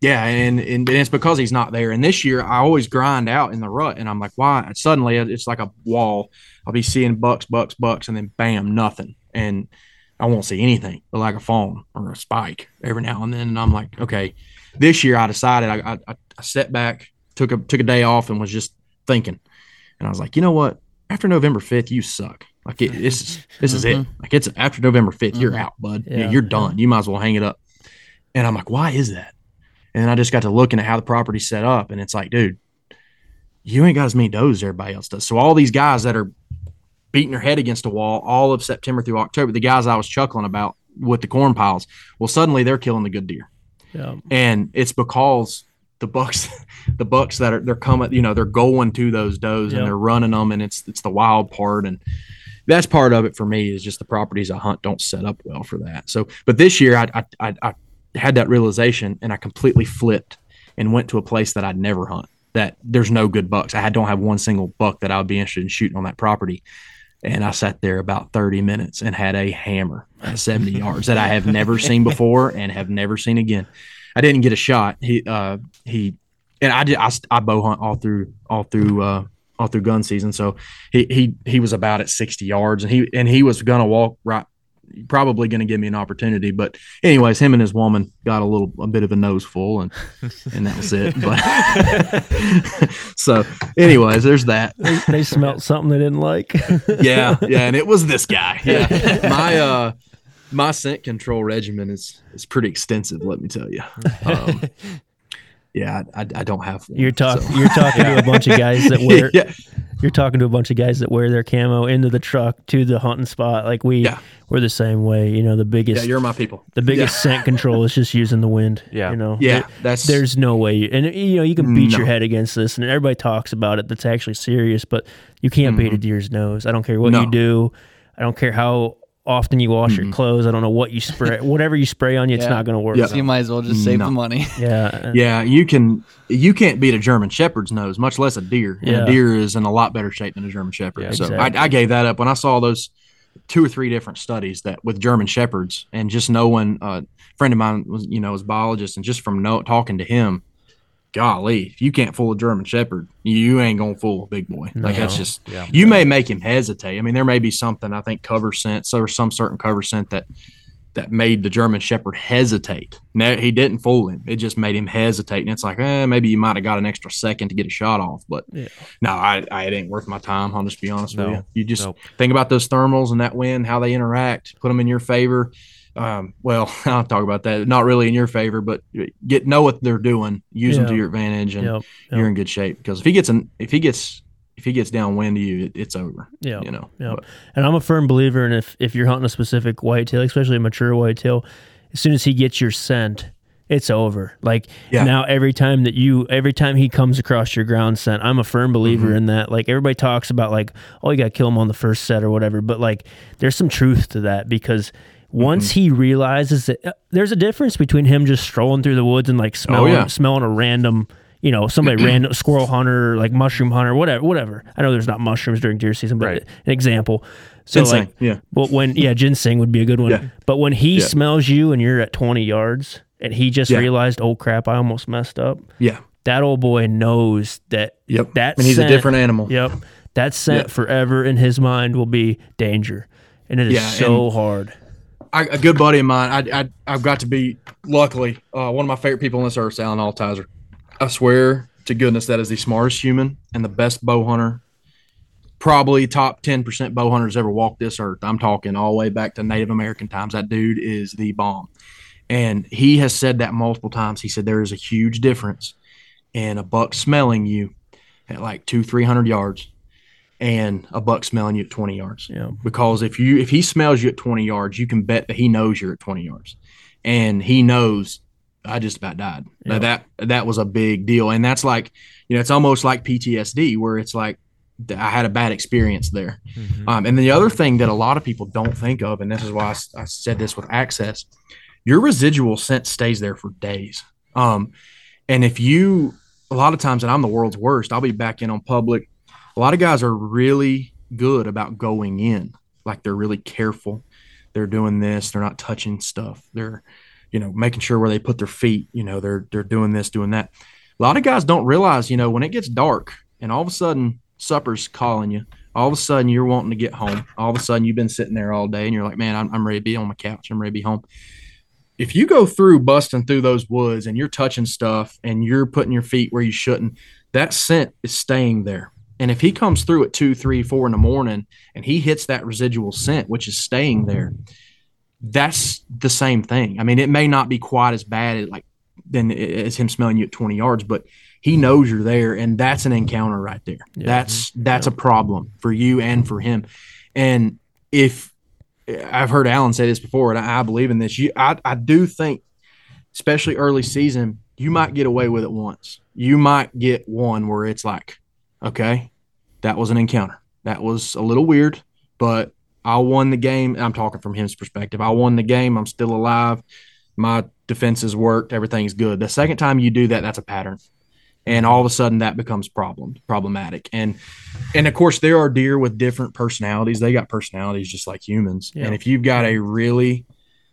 yeah, and, and and it's because he's not there. And this year, I always grind out in the rut, and I'm like, why? And suddenly, it's like a wall. I'll be seeing bucks, bucks, bucks, and then bam, nothing, and I won't see anything but like a fawn or a spike every now and then. And I'm like, okay. This year, I decided I I, I stepped back, took a took a day off, and was just thinking. And I was like, you know what? After November fifth, you suck. Like it, this is this is it. Mm-hmm. Like it's after November 5th, you're mm-hmm. out, bud. Yeah, you're done. You might as well hang it up. And I'm like, why is that? And I just got to looking at how the property's set up, and it's like, dude, you ain't got as many does as everybody else does. So all these guys that are beating their head against a wall all of September through October, the guys I was chuckling about with the corn piles, well, suddenly they're killing the good deer yeah, and it's because the bucks the bucks that are they're coming you know they're going to those does Yep. and they're running them and it's it's the wild part. And that's part of it for me is just the properties i hunt don't set up well for that. So but this year i i i, I had that realization and i completely flipped and went to a place that i'd never hunt that there's no good bucks. I don't have one single buck that i would be interested in shooting on that property and I sat there about 30 minutes and had a hammer at 70 yards that I have never seen before and have never seen again. I didn't get a shot. He, uh, he, and I did, I, I bow hunt all through, all through, uh, all through gun season. So he, he, he was about at 60 yards and he, and he was going to walk right, probably going to give me an opportunity. But anyways, him and his woman got a little a bit of a nose full, and and that was it. But so, anyways, there's that. They, they smelt something they didn't like. yeah, yeah, and it was this guy. Yeah, my uh, my scent control regimen is is pretty extensive. Let me tell you. Um, yeah, I, I don't have one. You're talking. so- You're talking to a bunch of guys that wear. Yeah. You're talking to a bunch of guys that wear their camo into the truck to the hunting spot. Like we, Yeah. we're the same way. You know, the biggest. Yeah, you're my people. the biggest scent control is just using the wind. Yeah. You know. Yeah, There- that's there's no way. You, and you know, you can beat your head against this, and everybody talks about it. That's actually serious, but you can't beat a deer's nose. I don't care what Mm-hmm. No. you do. I don't care how often you wash your clothes. I don't know what you spray. Whatever you spray on you, it's Yeah. not going to work. Yeah. So you might as well just save No. the money. Yeah. Yeah, you can. You can't beat a German Shepherd's nose, much less a deer. And Yeah. a deer is in a lot better shape than a German Shepherd. Yeah, so exactly. I, I gave that up when I saw those two or three different studies that with German Shepherds, and just knowing uh, a friend of mine was, you know, was a biologist, and just from know, talking to him, golly, if you can't fool a German Shepherd, you ain't gonna fool a big boy. Like that's just Yeah. you may make him hesitate. I mean, there may be something I think cover scent, or some certain cover scent that that made the German Shepherd hesitate. No, he didn't fool him. It just made him hesitate. And it's like, eh, maybe you might have got an extra second to get a shot off. But Yeah. no, I, I it ain't worth my time. I'll just be honest No. with you. You just Nope. think about those thermals and that wind, how they interact, put them in your favor. Um, well, I'll talk about that. Not really in your favor, but get know what they're doing, use them to your advantage, and Yep. you're in good shape. Because if he gets an if he gets if he gets downwind to you, it, it's over. Yeah. You know. Yeah. But- And I'm a firm believer in if if you're hunting a specific whitetail, especially a mature whitetail, as soon as he gets your scent, it's over. Like Yeah. now every time that you every time he comes across your ground scent, I'm a firm believer Mm-hmm. in that. Like everybody talks about like, oh you gotta kill him on the first set or whatever. But like there's some truth to that because once Mm-hmm. he realizes that uh, there's a difference between him just strolling through the woods and like smelling Oh, yeah. smelling a random you know, somebody random squirrel hunter, like mushroom hunter, whatever, whatever. I know there's not mushrooms during deer season, but Right. an example. So Ginseng, like, yeah. but when yeah, ginseng would be a good one. Yeah. But when he Yeah. smells you and you're at 20 yards and he just realized, oh crap, I almost messed up. Yeah. That old boy knows that. Yep. That and he's scent- a different animal. Yep. That scent Yeah. forever in his mind will be danger, and it is so hard. I, a good buddy of mine, I, I I've got to be luckily uh, one of my favorite people on this earth, Alan Altizer. I swear to goodness that is the smartest human and the best bow hunter. Probably top ten percent bow hunters ever walked this earth. I'm talking all the way back to Native American times. That dude is the bomb, and he has said that multiple times. He said there is a huge difference in a buck smelling you at like two three hundred yards, and a buck smelling you at twenty yards Yeah. because if you if he smells you at 20 yards you can bet that he knows you're at 20 yards and he knows i just about died Yeah. that that was a big deal and that's like you know it's almost like ptsd where it's like i had a bad experience there Mhm. um, and the other thing that a lot of people don't think of and this is why I said this with access your residual scent stays there for days um, and if you a lot of times and i'm the world's worst i'll be back in on public a lot of guys are really good about going in. Like they're really careful. They're doing this. They're not touching stuff. They're you know making sure where they put their feet you know they're they're doing this doing that. A lot of guys don't realize you know when it gets dark and all of a sudden supper's calling you all of a sudden you're wanting to get home. All of a sudden you've been sitting there all day and you're like man i'm, I'm ready to be on my couch. I'm ready to be home. If you go through busting through those woods and you're touching stuff and you're putting your feet where you shouldn't that scent is staying there and if he comes through at two, three, four in the morning and he hits that residual scent, which is staying there, that's the same thing. I mean, it may not be quite as bad as like than as him smelling you at 20 yards, but he knows you're there, and that's an encounter right there. Yeah. That's that's a problem for you and for him. And if I've heard Alan say this before, and I, I believe in this, you I, I do think, especially early season, you might get away with it once. You might get one where it's like, okay, that was an encounter. That was a little weird, but I won the game. I'm talking from his perspective. I won the game. I'm still alive. My defenses worked. Everything's good. The second time you do that, that's a pattern. And all of a sudden that becomes problem problematic. And and of course there are deer with different personalities. They got personalities just like humans. Yeah. And if you've got a really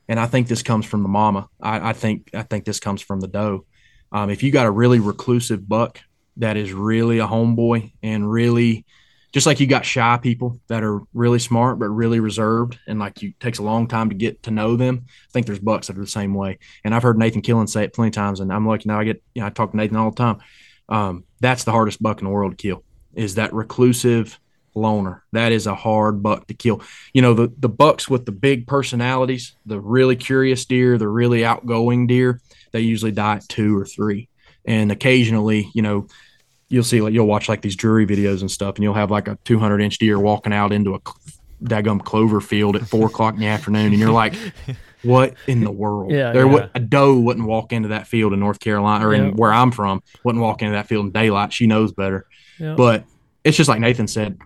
and I think this comes from the mama. I, I think I think this comes from the doe. Um, if you got a really reclusive buck that is really a homeboy and really just like you got shy people that are really smart but really reserved and like you takes a long time to get to know them i think there's bucks that are the same way. And i've heard nathan killen say it plenty of times and i'm lucky now i get you know i talk to nathan all the time. Um, that's the hardest buck in the world to kill is that reclusive loner. That is a hard buck to kill. You know the the bucks with the big personalities the really curious deer the really outgoing deer they usually die at two or three and occasionally you know you'll see like you'll watch like these Drury videos and stuff, and you'll have like a 200 inch deer walking out into a daggum clover field at four o'clock in the afternoon, and you're like, what in the world? Yeah, there yeah. would a doe wouldn't walk into that field in North Carolina or Yeah. in where I'm from, wouldn't walk into that field in daylight. She knows better, Yeah. but it's just like Nathan said,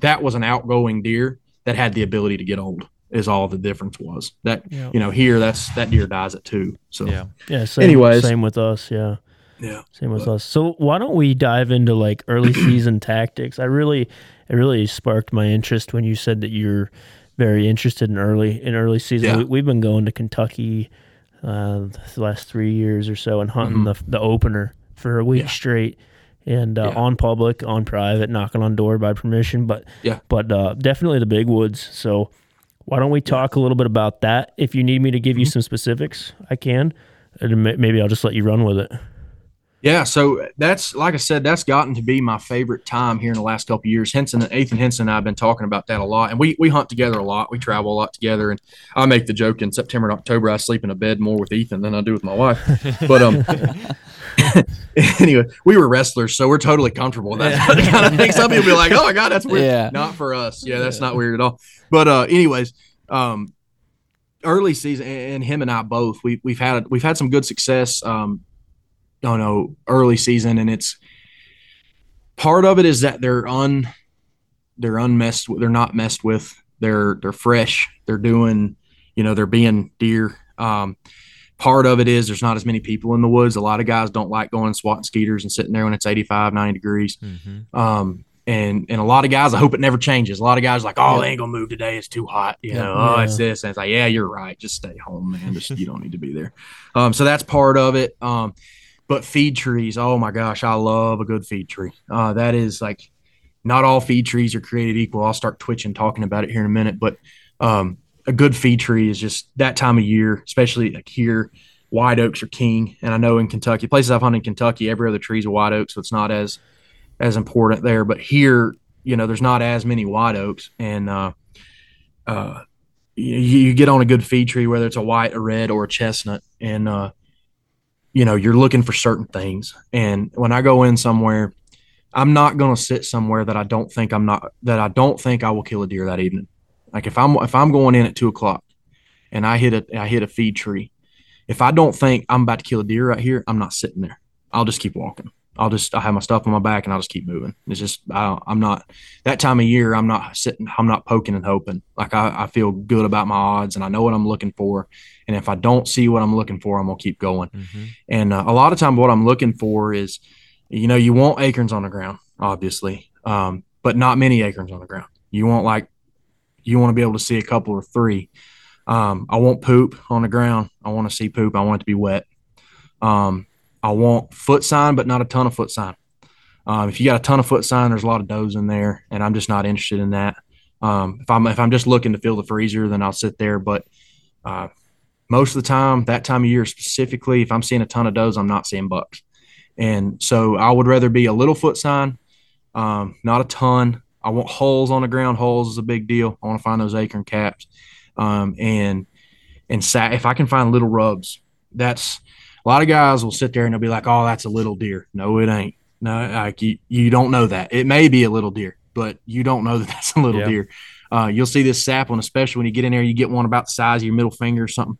that was an outgoing deer that had the ability to get old. Is all the difference was that Yeah. you know here that's that deer dies at two. So Yeah. Yeah. Same, Anyways. same with us. Yeah. Yeah. Same with us. So why don't we dive into like early season tactics? I really, it really sparked my interest when you said that you're very interested in early in early season. Yeah. We, we've been going to Kentucky uh, the last three years or so and hunting the the opener for a week Mm-hmm. Yeah. straight. And uh, Yeah. on public, on private, knocking on door by permission, but Yeah. but uh, definitely the big woods. So why don't we talk a little bit about that? If you need me to give you Mm-hmm. some specifics, I can. And maybe I'll just let you run with it. Yeah, so that's like I said, that's gotten to be my favorite time here in the last couple of years. Henson, and Ethan Henson, and I've been talking about that a lot, and we we hunt together a lot. We travel a lot together, and I make the joke in September and October I sleep in a bed more with Ethan than I do with my wife. But um, anyway, we were wrestlers, so we're totally comfortable with that kind of thing. Some people be like, "Oh my god, that's weird." Yeah. Not for us. Yeah, that's not weird at all. But uh, anyways, um, early season, and him and I both, we we've had we've had some good success. Um, you know, early season, and it's part of it is that they're un they're unmessed with, they're not messed with. They're they're fresh. They're doing, you know, they're being deer. Um, part of it is there's not as many people in the woods. A lot of guys don't like going and swatting skeeters and sitting there when it's 85, 90 degrees. Mm-hmm. Um, and and a lot of guys, I hope it never changes. A lot of guys are like, oh, they ain't gonna move today. It's too hot. You Yeah. know, oh, Yeah. it's this. And it's like, yeah, you're right. Just stay home, man. Just you don't need to be there. Um, so that's part of it. Um, but feed trees, oh my gosh, I love a good feed tree. Uh, that is like, not all feed trees are created equal. I'll start twitching talking about it here in a minute, but um, a good feed tree is just that time of year, especially like here. White oaks are king, and I know in Kentucky, places I've hunted in Kentucky, every other tree is a white oak, so it's not as as important there. But here, you know, there's not as many white oaks, and uh, uh, you, you get on a good feed tree, whether it's a white, a red, or a chestnut, and uh, you know, you're looking for certain things. And when I go in somewhere, I'm not going to sit somewhere that I don't think I'm not that I don't think I will kill a deer that evening. Like if I'm if I'm going in at two o'clock and I hit a I hit a feed tree, if I don't think I'm about to kill a deer right here, I'm not sitting there. I'll just keep walking. I'll just I have my stuff on my back and I'll just keep moving. It's just I don't, I'm not that time of year. I'm not sitting. I'm not poking and hoping. Like I, I feel good about my odds and I know what I'm looking for. And if I don't see what I'm looking for, I'm gonna keep going. Mm-hmm. And uh, a lot of time, what I'm looking for is, you know, you want acorns on the ground, obviously, um, but not many acorns on the ground. You want like, you want to be able to see a couple or three. Um, I want poop on the ground. I want to see poop. I want it to be wet. Um, I want foot sign, but not a ton of foot sign. Um, if you got a ton of foot sign, there's a lot of does in there, and I'm just not interested in that. Um, if I'm if I'm just looking to fill the freezer, then I'll sit there. But uh, most of the time, that time of year specifically, if I'm seeing a ton of does, I'm not seeing bucks. And so I would rather be a little foot sign, um, not a ton. I want holes on the ground. Holes is a big deal. I want to find those acorn caps. Um, and and sa- if I can find little rubs, that's a lot of guys will sit there and they'll be like, "Oh, that's a little deer." No, it ain't. No, like you, you don't know that. It may be a little deer, but you don't know that that's a little Yeah. deer. Uh, you'll see this sapling, especially when you get in there, you get one about the size of your middle finger or something,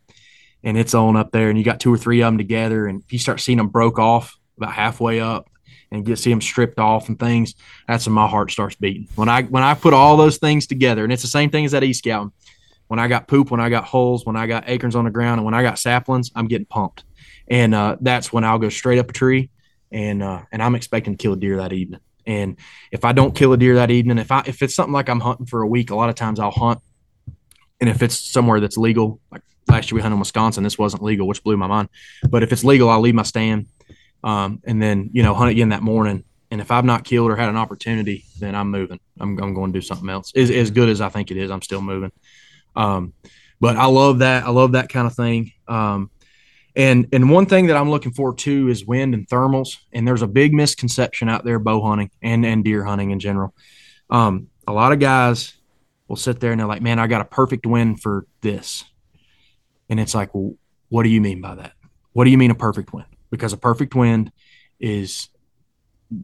and it's on up there, and you got two or three of them together, and if you start seeing them broke off about halfway up, and get see them stripped off and things, that's when my heart starts beating. When I when I put all those things together, and it's the same thing as that e scouting. When I got poop, when I got holes, when I got acorns on the ground, and when I got saplings, I'm getting pumped, and uh, that's when I'll go straight up a tree, and uh, and I'm expecting to kill a deer that evening. And if I don't kill a deer that evening, if I if it's something like I'm hunting for a week, a lot of times I'll hunt, and if it's somewhere that's legal, like last year we hunted in Wisconsin, this wasn't legal, which blew my mind. But if it's legal, I'll leave my stand, um, and then you know hunt again that morning, And if I've not killed or had an opportunity, then I'm moving. I'm, I'm going to do something else. As, as good as I think it is, I'm still moving. Um, but I love that. I love that kind of thing. Um, and and one thing that I'm looking for too is wind and thermals. And there's a big misconception out there bow hunting and and deer hunting in general. Um, a lot of guys will sit there and they're like, "Man, I got a perfect wind for this," and it's like, well, "What do you mean by that? What do you mean a perfect wind?" Because a perfect wind is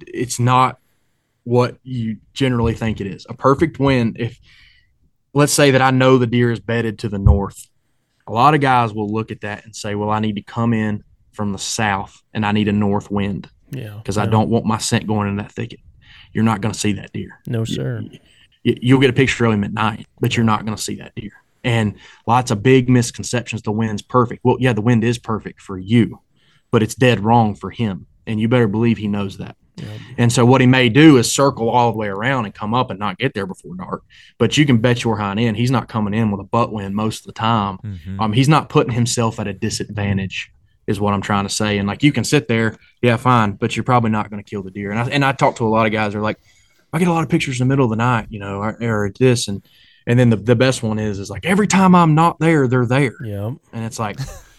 it's not what you generally think it is. A perfect wind, if let's say that I know the deer is bedded to the north, a lot of guys will look at that and say, well, I need to come in from the south and I need a north wind. Yeah. Because I don't want my scent going in that thicket. You're not going to see that deer. No, sir. You, you'll get a picture of him at night, but you're not going to see that deer. And lots of big misconceptions. The wind's perfect. Well, yeah, the wind is perfect for you, but it's dead wrong for him. And you better believe he knows that. And so what he may do is circle all the way around and come up and not get there before dark. But you can bet your hind end he's not coming in with a butt wind most of the time. Um, he's not putting himself at a disadvantage, is what I'm trying to say. And like you can sit there, yeah, fine, but you're probably not going to kill the deer. And I and I talk to a lot of guys. They're like, I get a lot of pictures in the middle of the night, you know, or, or this and and then the, the best one is is like every time I'm not there, they're there. Yeah. And it's like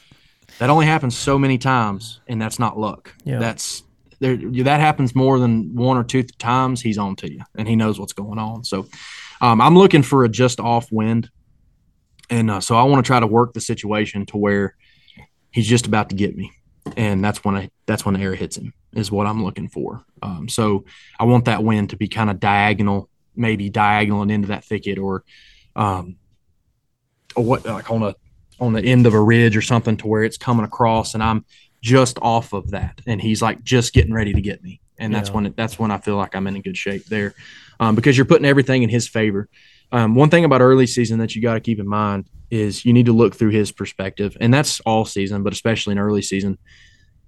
that only happens so many times, and that's not luck. Yeah. That's there that happens more than one or two times he's on to you and he knows what's going on. So um, i'm looking for a just off wind. And uh, so i want to try to work the situation to where he's just about to get me. And that's when I, that's when the air hits him is what i'm looking for. Um, so i want that wind to be kind of diagonal maybe diagonal into that thicket or um, or what like on a on the end of a ridge or something to where it's coming across and i'm just off of that. And he's like just getting ready to get me. And that's Yeah. when it, that's when i feel like i'm in a good shape there um, because you're putting everything in his favor. Um, one thing about early season that you got to keep in mind is you need to look through his perspective and that's all season but especially in early season.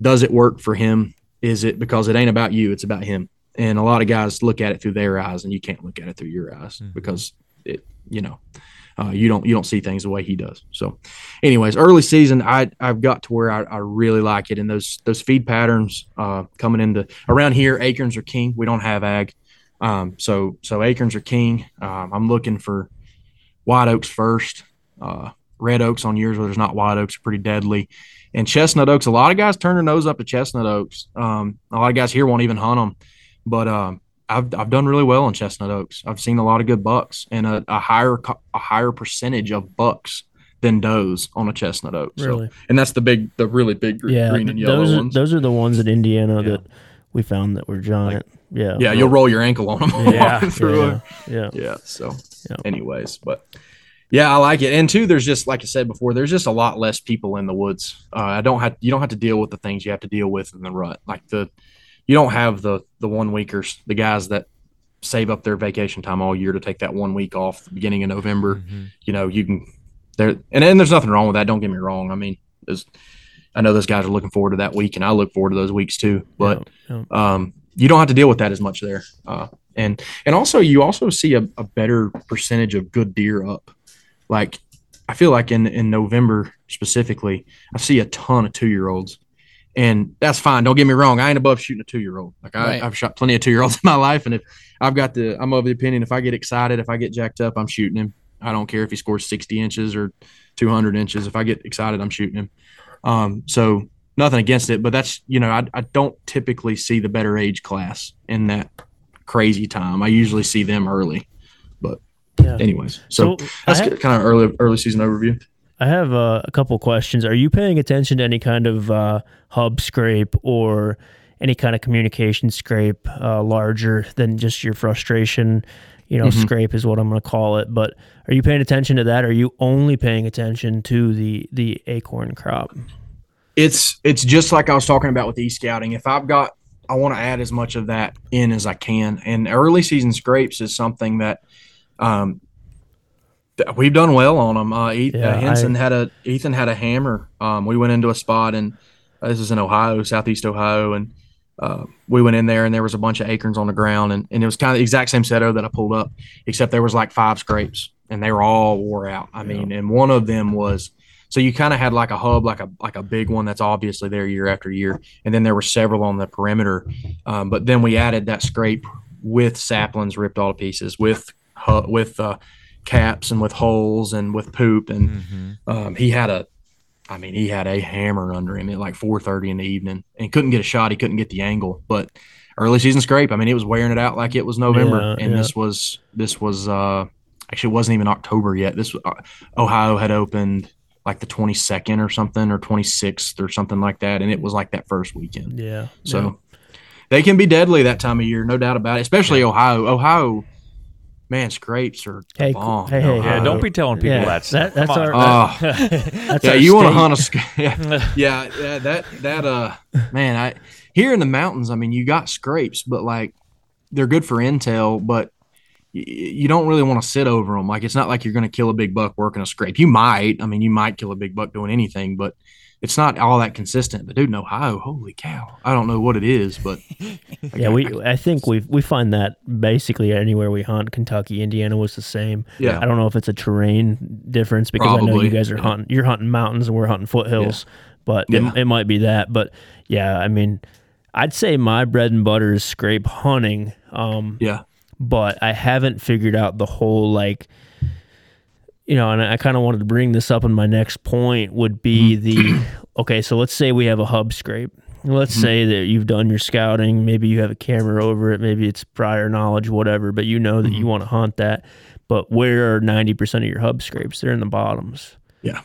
Does it work for him? Is it because it ain't about you it's about him. And a lot of guys look at it through their eyes and you can't look at it through your eyes because it you know uh, you don't you don't see things the way he does. So, anyways, early season, I I've got to where I, I really like it, and those those feed patterns uh, coming into around here, acorns are king. We don't have ag, um, so so acorns are king. Um, I'm looking for white oaks first. Uh, red oaks on years where there's not white oaks are pretty deadly, and chestnut oaks. A lot of guys turn their nose up to chestnut oaks. Um, a lot of guys here won't even hunt them, but um, I've I've done really well in chestnut oaks. I've seen a lot of good bucks and a, a higher a higher percentage of bucks than does on a chestnut oak. Really? So, and that's the big, the really big gr- Yeah. green and yellow those are, ones. those are the ones in Indiana that we found that were giant. yeah. yeah, you'll roll your ankle on them. Yeah. through yeah, yeah. Yeah. So, Yeah. anyways, but yeah, I like it. And two, there's just like I said before, there's just a lot less people in the woods. Uh, I don't have you don't have to deal with the things you have to deal with in the rut. Like the you don't have the the one weekers, the guys that save up their vacation time all year to take that one week off the beginning of November. You know, you can there and, and there's nothing wrong with that. Don't get me wrong. I mean, I know those guys are looking forward to that week, and I look forward to those weeks too. But Yeah, um, you don't have to deal with that as much there. Uh, and and also you also see a, a better percentage of good deer up. Like I feel like in in November specifically, I see a ton of two year olds, and that's fine. Don't get me wrong. I ain't above shooting a two year old. Like I, Right. I've shot plenty of two year olds in my life, and if I've got the, I'm of the opinion if I get excited, if I get jacked up, I'm shooting him. I don't care if he scores 60 inches or 200 inches. If I get excited, I'm shooting him. Um, so nothing against it, but that's you know I, I don't typically see the better age class in that crazy time. I usually see them early, but Yeah. anyways, so, So, that's have- kind of early early season overview. I have uh, a couple questions. Are you paying attention to any kind of uh, hub scrape or any kind of communication scrape uh, larger than just your frustration? You know, Mhm. scrape is what I'm going to call it. But are you paying attention to that? Or Are you only paying attention to the the acorn crop? it's it's just like I was talking about with e scouting. If I've got, I want to add as much of that in as I can. And early season scrapes is something that um, that we've done well on them. Uh, E- Yeah, uh, Henson I- had a Ethan had a hammer. Um, we went into a spot and uh, this is in Ohio, southeast Ohio, and uh, we went in there and there was a bunch of acorns on the ground and, and it was kind of the exact same setup that I pulled up, except there was like five scrapes and they were all wore out. I mean, and one of them was So you kind of had like a hub, like a like a big one that's obviously there year after year, and then there were several on the perimeter. Um, but then we added that scrape with saplings ripped all to pieces, with with uh, caps and with holes and with poop, and um, he had a I mean, he had a hammer under him at like 4:30 in the evening, and couldn't get a shot. He couldn't get the angle. But early season scrape, I mean, it was wearing it out like it was November, Yeah, and yeah. this was this was uh actually it wasn't even October yet. This was, uh, Ohio had opened like the 22nd or something, or 26th or something like that, and it was like that first weekend. Yeah. So they can be deadly that time of year, no doubt about it. Especially Ohio. Ohio, man, scrapes are Hey, bomb. hey, hey, Yeah, don't be telling people Yeah, that stuff. that- that's Come our- Oh, That's yeah, our you want to hunt a sc- yeah, yeah, yeah, that that uh, man, I here in the mountains, I mean, you got scrapes, but like they're good for intel, but y- you don't really want to sit over them. Like it's not like you're going to kill a big buck working a scrape. You might, I mean, you might kill a big buck doing anything, but it's not all that consistent. But dude, in Ohio, holy cow, I don't know what it is, but Yeah, we. I think we we find that basically anywhere we hunt. Kentucky, Indiana was the same. Yeah. I don't know if it's a terrain difference because I know you guys are yeah. hunting. You're hunting mountains and we're hunting foothills, but Yeah. it, it might be that. But yeah, I mean, I'd say my bread and butter is scrape hunting. Um, yeah, but I haven't figured out the whole like you know, and I kind of wanted to bring this up in my next point would be mm-hmm. the okay, so let's say we have a hub scrape. Let's mm-hmm. say that you've done your scouting, maybe you have a camera over it, maybe it's prior knowledge, whatever, but you know that you mm-hmm. want to hunt that. But where are 90% of your hub scrapes? They're in the bottoms. yeah.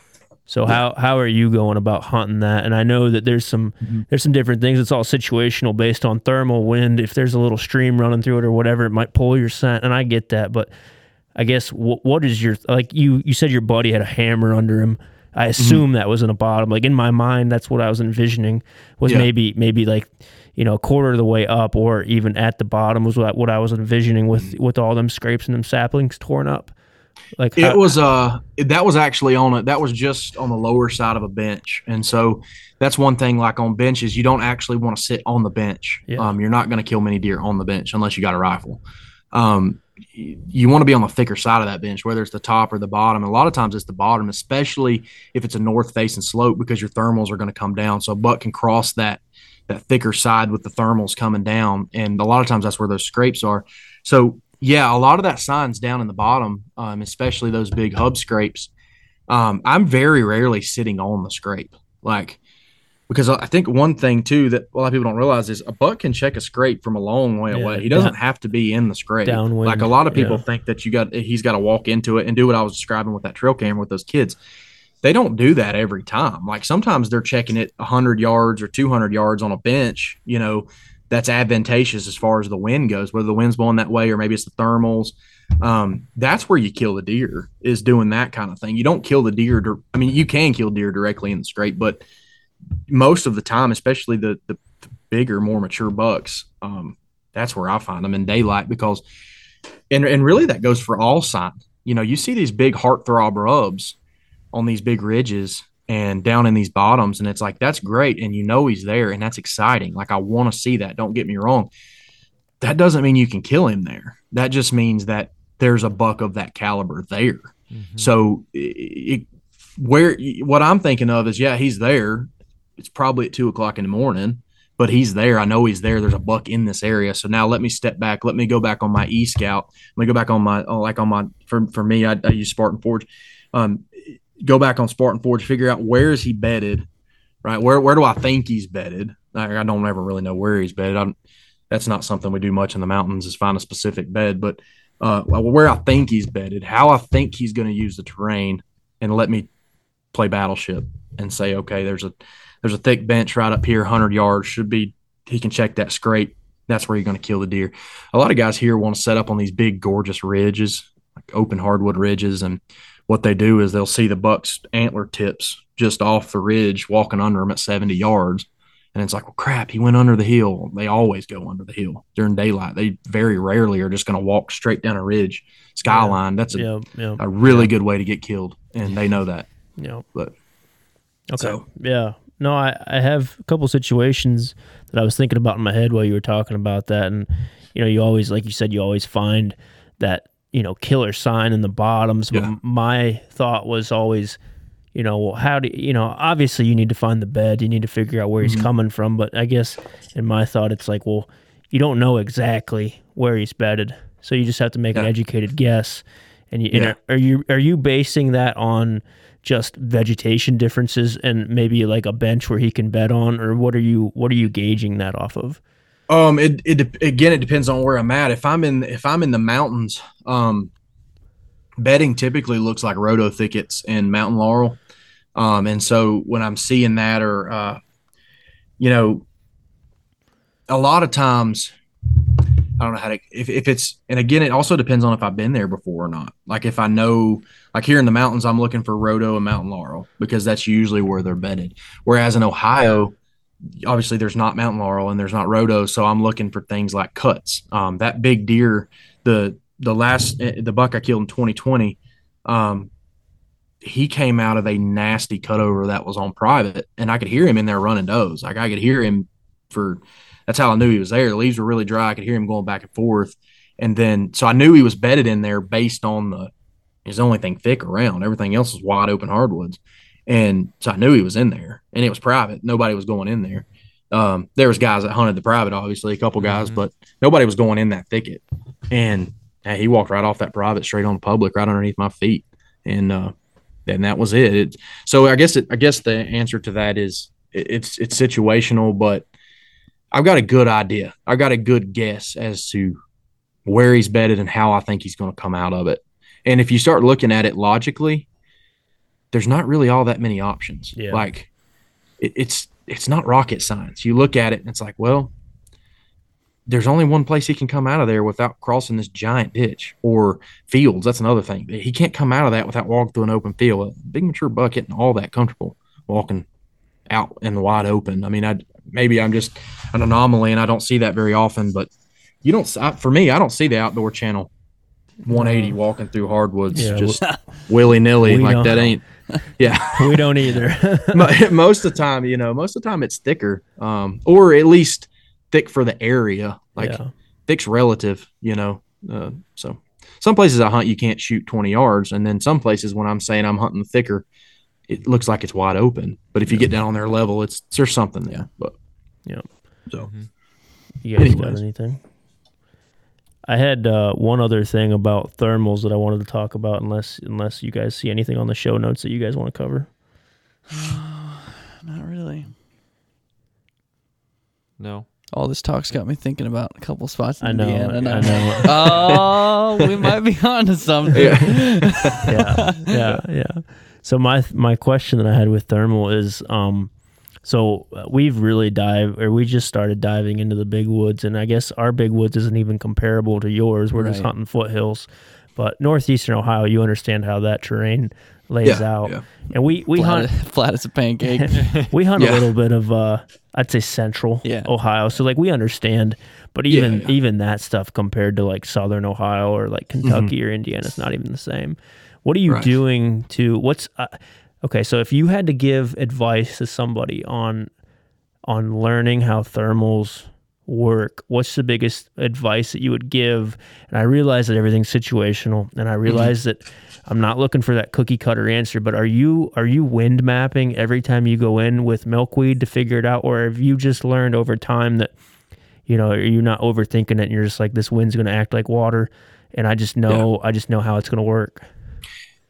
So how how are you going about hunting that? And I know that there's some there's some different things. It's all situational based on thermal wind. If there's a little stream running through it or whatever, it might pull your scent. And I get that, but I guess what what is your like you you said your buddy had a hammer under him. I assume that was in the bottom. Like in my mind, that's what I was envisioning was Yeah. maybe maybe like you know a quarter of the way up or even at the bottom was what what I was envisioning with with all them scrapes and them saplings torn up. Like It how- was uh that was actually on a that was just on the lower side of a bench. And so that's one thing like on benches, you don't actually want to sit on the bench. Yeah. Um you're not going to kill many deer on the bench unless you got a rifle. Um you want to be on the thicker side of that bench, whether it's the top or the bottom. A lot of times it's the bottom, especially if it's a north facing slope because your thermals are going to come down. So a buck can cross that that thicker side with the thermals coming down. And a lot of times that's where those scrapes are. So yeah, a lot of that sign's down in the bottom, um, especially those big hub scrapes. Um, I'm very rarely sitting on the scrape, like because I think one thing too that a lot of people don't realize is a buck can check a scrape from a long way Yeah, away. He doesn't down- have to be in the scrape. Downwind, Like a lot of people yeah. think that you got he's got to walk into it and do what I was describing with that trail camera with those kids. They don't do that every time. Like sometimes they're checking it 100 yards or 200 yards on a bench, you know, that's advantageous as far as the wind goes, whether the wind's blowing that way or maybe it's the thermals. Um, that's where you kill the deer is doing that kind of thing. You don't kill the deer. I mean, you can kill deer directly in the scrape, but most of the time, especially the, the, the bigger, more mature bucks, um, that's where I find them in daylight because, and, and really that goes for all sign. You know, you see these big heartthrob rubs on these big ridges and down in these bottoms, and it's like that's great, and you know he's there, and that's exciting. Like I want to see that. Don't get me wrong. That doesn't mean you can kill him there. That just means that there's a buck of that caliber there. So it, it, where what I'm thinking of is, yeah, he's there. It's probably at two o'clock in the morning, but he's there. I know he's there. There's a buck in this area. So now let me step back. Let me go back on my e scout. Let me go back on my oh, like on my for for me. I, I use Spartan Forge. Um, go back on Spartan Forge. Figure out where is he bedded. Right. Where where do I think he's bedded? I, I don't ever really know where he's bedded. I'm, that's not something we do much in the mountains is find a specific bed, but uh, where I think he's bedded, how I think he's going to use the terrain, and let me play battleship and say, okay, there's a there's a thick bench right up here, hundred yards should be. He can check that scrape. That's where you're going to kill the deer. A lot of guys here want to set up on these big, gorgeous ridges, like open hardwood ridges, and what they do is they'll see the buck's antler tips just off the ridge, walking under them at 70 yards. And it's like, well, crap, he went under the hill. They always go under the hill during daylight. They very rarely are just going to walk straight down a ridge skyline. That's a, yeah, yeah, a really good way to get killed. And they know that. yeah. But Okay. So- yeah. No, I, I have a couple situations that I was thinking about in my head while you were talking about that. And, you know, you always, like you said, you always find that, you know, killer sign in the bottoms. But Yeah. my thought was always, you know, well, how do you know? Obviously, you need to find the bed. You need to figure out where he's Mhm. coming from. But I guess in my thought, it's like, well, you don't know exactly where he's bedded, so you just have to make an educated guess. And, you, and Yeah. are you are you basing that on just vegetation differences and maybe like a bench where he can bet on, or what are you what are you gauging that off of? Um, it, it again, it depends on where I'm at. If I'm in if I'm in the mountains, um, bedding typically looks like rhodo thickets and mountain laurel. Um, and so when I'm seeing that, or uh, you know, a lot of times, I don't know how to if if it's and again, it also depends on if I've been there before or not. Like if I know, like here in the mountains, I'm looking for rhodo and mountain laurel because that's usually where they're bedded. Whereas in Ohio, obviously there's not mountain laurel and there's not rhodo so i'm looking for things like cuts um, that big deer the the last eh, the buck i killed in 2020 um, he came out of a nasty cutover that was on private and i could hear him in there running does like i could hear him for that's how i knew he was there the leaves were really dry i could hear him going back and forth and then so i knew he was bedded in there based on the his only thing thick around everything else was wide open hardwoods and so I knew he was in there, and it was private. Nobody was going in there. Um, there was guys that hunted the private, obviously, a couple guys, but nobody was going in that thicket. And hey, he walked right off that private, straight on the public, right underneath my feet, and uh, and that was it. it so I guess it, I guess the answer to that is it, it's it's situational, but I've got a good idea. I've got a good guess as to where he's bedded and how I think he's going to come out of it. And if you start looking at it logically, there's not really all that many options. Yeah. Like it, it's it's not rocket science. You look at it and it's like, well, there's only one place he can come out of there without crossing this giant ditch or fields. That's another thing. He can't come out of that without walking through an open field. A big mature buck isn't all that comfortable walking out in the wide open. I mean, I maybe I'm just an anomaly and I don't see that very often, but you don't. I, for me, I don't see the outdoor channel 180 walking through hardwoods Yeah, just willy nilly like don't. that ain't. Yeah, We don't either. Most of the time, you know, most of the time it's thicker, um, or at least thick for the area. Like Yeah. thick's relative, you know. Uh, so some places I hunt you can't shoot 20 yards, and then some places when I'm saying I'm hunting thicker, it looks like it's wide open. But if you get down on their level, it's there's something there. But yeah. So You guys got anything? I had uh, one other thing about thermals that I wanted to talk about, unless unless you guys see anything on the show notes that you guys want to cover. Not really. No. All this talk's got me thinking about a couple spots in I know, Indiana. I now. know. oh, we might be onto something. yeah, yeah, yeah. So my my question that I had with thermal is, um, so uh, we've really dived, or we just started diving into the big woods, and I guess our big woods isn't even comparable to yours. We're just hunting foothills, but northeastern Ohio, you understand how that terrain lays Yeah, out, yeah. and we we flat, hunt flat as a pancake. we hunt Yeah. a little bit of uh I'd say central. Ohio. So like we understand, but even even that stuff compared to like southern Ohio or like Kentucky or Indiana is not even the same. What are you Mm-hmm. Right. doing to what's uh, Okay, so if you had to give advice to somebody on on learning how thermals work, what's the biggest advice that you would give? And I realize that everything's situational and Mm-hmm. I realize that I'm not looking for that cookie cutter answer, but are you are you wind mapping every time you go in with milkweed to figure it out or have you just learned over time that you know, you're not overthinking it and you're just like this wind's going to act like water and I just know I just know how it's going to work.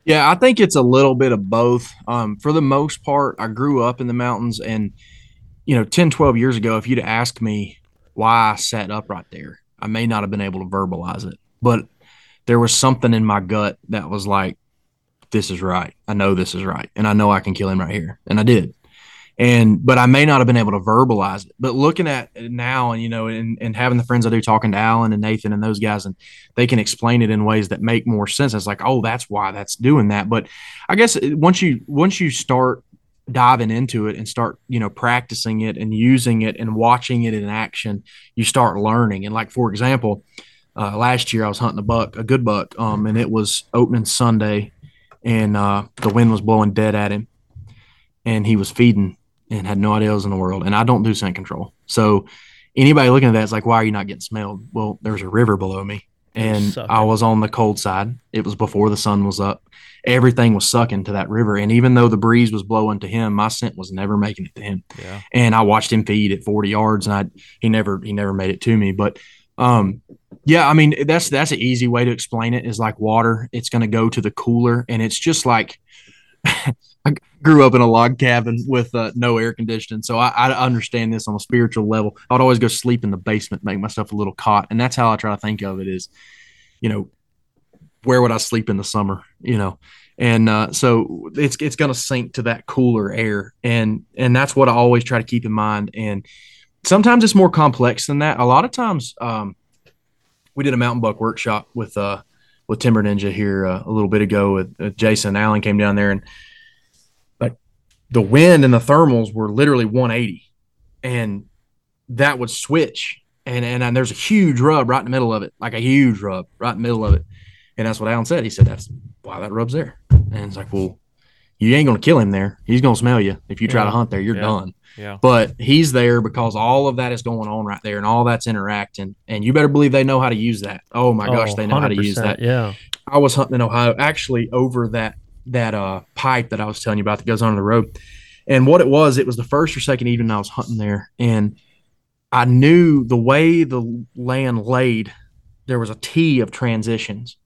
Yeah, I think it's a little bit of both. Um, for the most part, I grew up in the mountains and, you know, 10, 12 years ago, if you'd asked me why I sat up right there, I may not have been able to verbalize it, but there was something in my gut that was like, this is right. I know this is right. And I know I can kill him right here. And I did. And, but I may not have been able to verbalize it. But looking at it now and, you know, and, and having the friends I do talking to Alan and Nathan and those guys, and they can explain it in ways that make more sense. It's like, oh, that's why that's doing that. But I guess once you once you start diving into it and start you know practicing it and using it and watching it in action, you start learning. And like for example, uh, last year I was hunting a buck, a good buck, um, and it was opening Sunday, and uh, the wind was blowing dead at him, and he was feeding and had no idea I was in the world. And I don't do scent control, so anybody looking at that is like, why are you not getting smelled? Well, there's a river below me and sucking. I was on the cold side. It was before the sun was up. Everything was sucking to that river, and even though the breeze was blowing to him, my scent was never making it to him. Yeah. And I watched him feed at 40 yards, and I he never he never made it to me. But um, yeah, I mean that's that's an easy way to explain it. Is like water. It's going to go to the cooler, and it's just like I grew up in a log cabin with uh, no air conditioning, so I, I understand this on a spiritual level. I'd always go sleep in the basement, make myself a little cot, and that's how I try to think of it. Is you know, where would I sleep in the summer? You know, and uh, so it's it's going to sink to that cooler air, and and that's what I always try to keep in mind. And sometimes it's more complex than that. A lot of times, um, we did a mountain buck workshop with uh with Timber Ninja here uh, a little bit ago. With uh, Jason Allen came down there, and the wind and the thermals were literally 180, and that would switch. And, and and there's a huge rub right in the middle of it, like a huge rub right in the middle of it. And that's what Alan said. He said, "That's why that rub's there." And it's like, well, you ain't gonna kill him there. He's gonna smell you if you try Yeah. to hunt there. You're Yeah. done. Yeah. But he's there because all of that is going on right there, and all that's interacting. And you better believe they know how to use that. Oh my gosh, Oh, they know how to use that. Yeah. I was hunting in Ohio, actually over that that uh pipe that I was telling you about that goes under the road. And what it was, it was the first or second evening I was hunting there, and I knew the way the land laid, there was a T of transitions,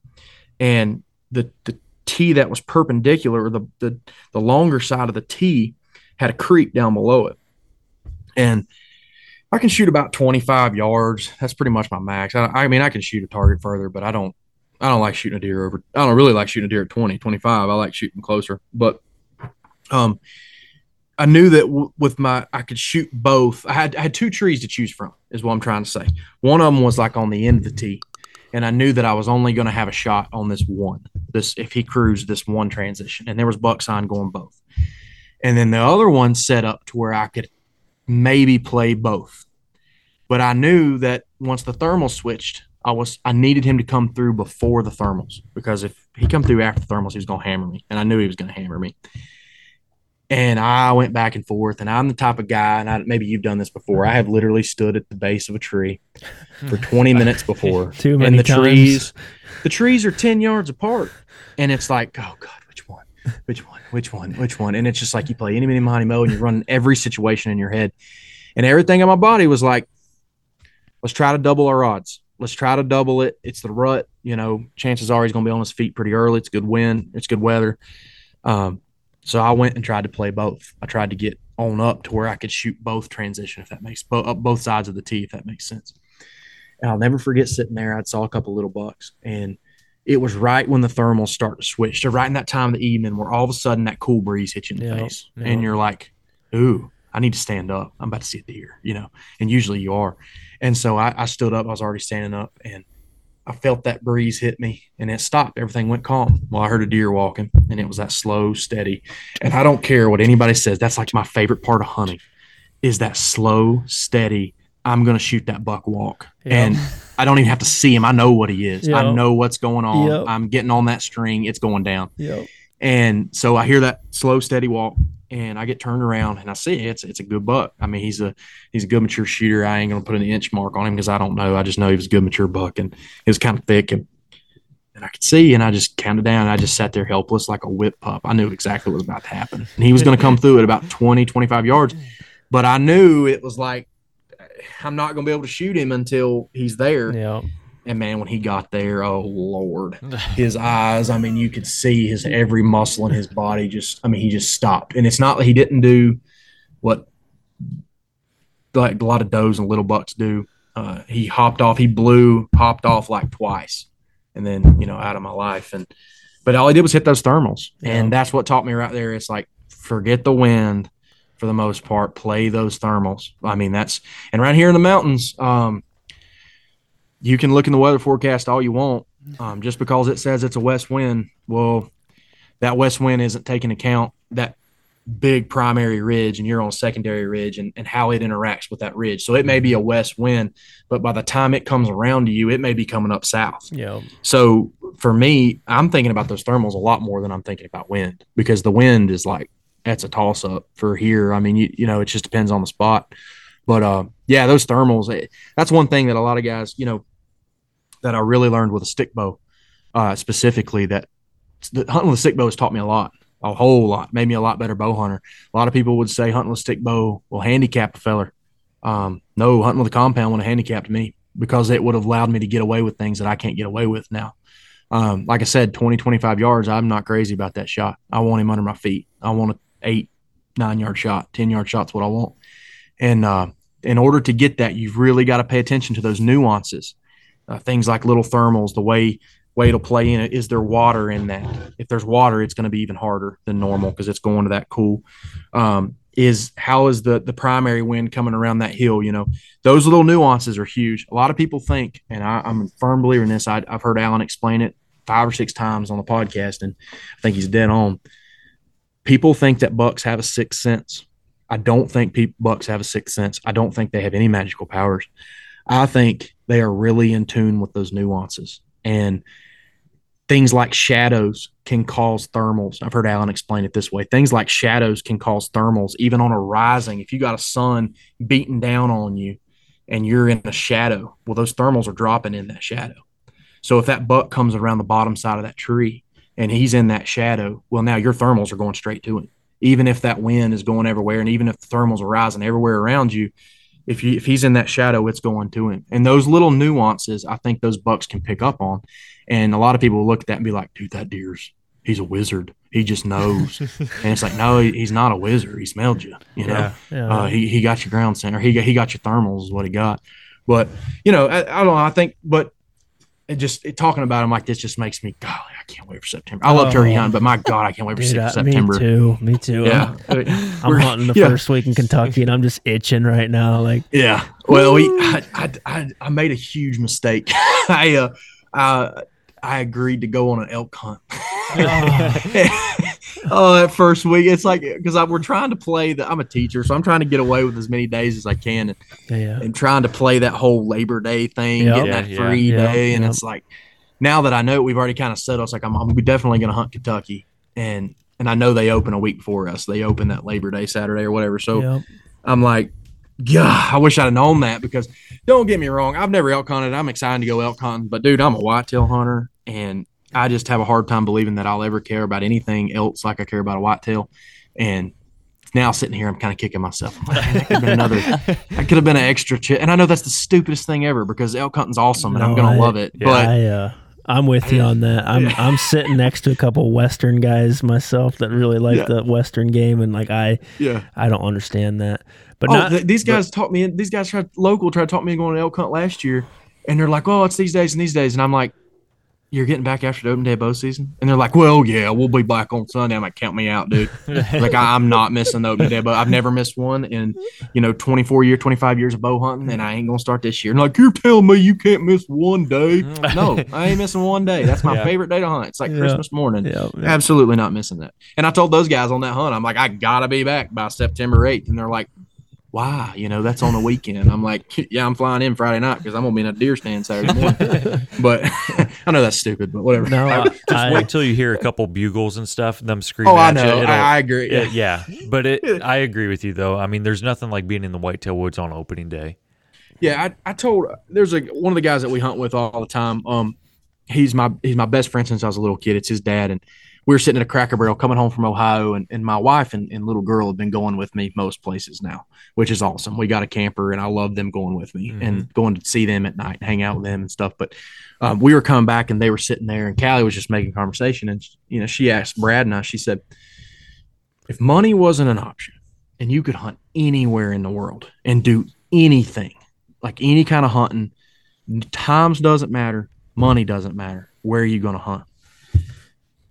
and the the T that was perpendicular, the the the longer side of the T, had a creek down below it, and I can shoot about 25 yards. That's pretty much my max. I, I mean, I can shoot a target further, but I don't I don't like shooting a deer over. I don't really like shooting a deer at 20, 25. I like shooting closer. But um, I knew that w- with my, I could shoot both. I had, I had two trees to choose from, is what I'm trying to say. One of them was like on the end of the tee. And I knew that I was only going to have a shot on this one, this, if he cruised this one transition. And there was buck sign going both. And then the other one set up to where I could maybe play both. But I knew that once the thermal switched, I was I needed him to come through before the thermals because if he come through after the thermals, he was gonna hammer me, and I knew he was gonna hammer me. And I went back and forth, and I'm the type of guy, and I, maybe you've done this before. I have literally stood at the base of a tree for 20 minutes before, Too and many the times. trees, the trees are 10 yards apart, and it's like, oh god, which one, which one, which one, which one, and it's just like you play any mini money mo, and you're running every situation in your head, and everything in my body was like, let's try to double our odds. Let's try to double it. It's the rut. You know, chances are he's going to be on his feet pretty early. It's good wind. It's good weather. Um, so I went and tried to play both. I tried to get on up to where I could shoot both transition, if that makes bo- up both sides of the tee, if that makes sense. And I'll never forget sitting there. I saw a couple little bucks, and it was right when the thermals start to switch. So right in that time of the evening, where all of a sudden that cool breeze hits you in the Yep, face, yep. and you're like, "Ooh, I need to stand up. I'm about to see a deer," you know. And usually you are. And so I, I stood up. I was already standing up, and I felt that breeze hit me, and it stopped. Everything went calm. Well, I heard a deer walking, and it was that slow, steady. And I don't care what anybody says. That's like my favorite part of hunting, is that slow, steady. I'm gonna shoot that buck walk, Yep. and I don't even have to see him. I know what he is. I know what's going on. Yep. I'm getting on that string. It's going down. Yep. And so I hear that slow, steady walk, and I get turned around and I see it's it's a good buck. I mean, he's a he's a good mature shooter. I ain't gonna put an inch mark on him because I don't know. I just know he was a good mature buck, and he was kind of thick and. And I could see, and I just counted down. And I just sat there helpless like a whip pup. I knew exactly what was about to happen. And he was going to come through at about 20, 25 yards. But I knew it was like, I'm not going to be able to shoot him until he's there. Yeah. And man, when he got there, oh Lord, his eyes, I mean, you could see his every muscle in his body just, I mean, he just stopped. And it's not that he didn't do what like a lot of does and little bucks do. Uh, he hopped off, he blew, hopped off like twice, and then, you know, out of my life. And, but all he did was hit those thermals. And that's what taught me right there. It's like, forget the wind for the most part, play those thermals. I mean, that's, and right here in the mountains, um, you can look in the weather forecast all you want. Um, just because it says it's a west wind, well, that west wind isn't taking account that big primary ridge and you're on secondary ridge and, and how it interacts with that ridge. So it may be a west wind, but by the time it comes around to you, it may be coming up south. Yeah. So for me, I'm thinking about those thermals a lot more than I'm thinking about wind because the wind is like that's a toss up for here. I mean, you you know, it just depends on the spot. But uh, yeah, those thermals. eh, That's one thing that a lot of guys, you know, that I really learned with a stick bow, uh, specifically that hunting with a stick bow has taught me a lot, a whole lot, made me a lot better bow hunter. A lot of people would say hunting with a stick bow will handicap a feller. Um, no, hunting with a compound would have handicapped me because it would have allowed me to get away with things that I can't get away with now. Um, like I said, 20, 25 yards, I'm not crazy about that shot. I want him under my feet. I want an eight, nine yard shot, 10 yard shot's what I want. And uh, in order to get that, you've really got to pay attention to those nuances. Uh, things like little thermals, the way way to play in it. Is there water in that? If there's water, it's going to be even harder than normal because it's going to that cool. Um, is how is the the primary wind coming around that hill? You know, those little nuances are huge. A lot of people think, and I, am a firm believer in this. I, I've heard Alan explain it five or six times on the podcast, and I think he's dead on. People think that bucks have a sixth sense. I don't think people, bucks have a sixth sense. I don't think they have any magical powers. I think they are really in tune with those nuances. And things like shadows can cause thermals. I've heard Alan explain it this way. Things like shadows can cause thermals, even on a rising. If you got a sun beating down on you and you're in a shadow, well, those thermals are dropping in that shadow. So if that buck comes around the bottom side of that tree and he's in that shadow, well, now your thermals are going straight to him. Even if that wind is going everywhere, and even if the thermals are rising everywhere around you, if you if he's in that shadow, it's going to him. And those little nuances, I think those bucks can pick up on. And a lot of people look at that and be like, dude, that deer's he's a wizard. He just knows. and it's like, no, he's not a wizard. He smelled you. You know, Yeah, yeah. Uh, he he got your ground center. He got, he got your thermals is what he got. But you know, I, I don't know. I think, but it just it, talking about him like this just makes me golly, can't wait for September. I love turkey Oh. hunting, but my God, I can't wait for Dude, Sep- I- me September. too. Me too. Yeah, I'm, I'm hunting the yeah. first week in Kentucky, and I'm just itching right now. Like, Yeah. Well, we I, I, I, I made a huge mistake. I uh, I I agreed to go on an elk hunt. oh, that first week, it's like because we're trying to play that. I'm a teacher, so I'm trying to get away with as many days as I can, and, yeah, and trying to play that whole Labor Day thing, Yep. getting Yeah, that free yep, day, and yep. it's like now that I know we've already kind of settled, it's like I'm, I'm definitely going to hunt Kentucky, and and I know they open a week before us. They open that Labor Day Saturday or whatever. So Yep. I'm like, God, I wish I'd have known that because don't get me wrong, I've never elk hunted. I'm excited to go elk hunting, but dude, I'm a whitetail hunter and I just have a hard time believing that I'll ever care about anything else like I care about a whitetail. And now sitting here, I'm kind of kicking myself. I'm like, that could have been another, that could have been an extra chip. And I know that's the stupidest thing ever because elk hunting's awesome and I'm No, going I- to love it. yeah, but I, uh, I'm with you on that. I'm I'm sitting next to a couple Western guys myself that really like Yeah. the Western game, and like I yeah. I don't understand that. But oh, not th- these but- guys taught me. These guys tried local tried to talk me into going to elk hunt last year, and they're like, "Oh, it's these days and these days," and I'm like, "You're getting back after the open day bow season?" And they're like, "Well, yeah, we'll be back on Sunday." I'm like, "Count me out, dude." like I, I'm not missing the open day bow. I've never missed one in you know 24 years, 25 years of bow hunting, and I ain't gonna start this year. And like, you're telling me you can't miss one day? Mm. no, I ain't missing one day. That's my Yeah. favorite day to hunt. It's like Yeah. Christmas morning. Yeah, yeah. Absolutely not missing that. And I told those guys on that hunt, I'm like, I gotta be back by September 8th. And they're like, why? You know, that's on a weekend. I'm like, yeah, I'm flying in Friday night because I'm gonna be in a deer stand Saturday morning. but I know that's stupid, but whatever. no, I, Just I- wait till you hear a couple bugles and stuff, them screaming. oh, I at you. know. I, I agree. yeah, Yeah. yeah, but it. I agree with you though. I mean, there's nothing like being in the whitetail woods on opening day. Yeah, I, I told there's a one of the guys that we hunt with all the time. Um, he's my he's my best friend since I was a little kid. It's his dad, and we were sitting at a Cracker Barrel coming home from Ohio, and, and my wife and, and little girl have been going with me most places now, which is awesome. We got a camper, and I love them going with me and going to see them at night, and hang out with them and stuff. But um, we were coming back, and they were sitting there, and Callie was just making conversation, and you know she asked Brad and I, she said, if money wasn't an option, and you could hunt anywhere in the world and do anything like any kind of hunting. Times doesn't matter, money doesn't matter. Where are you going to hunt?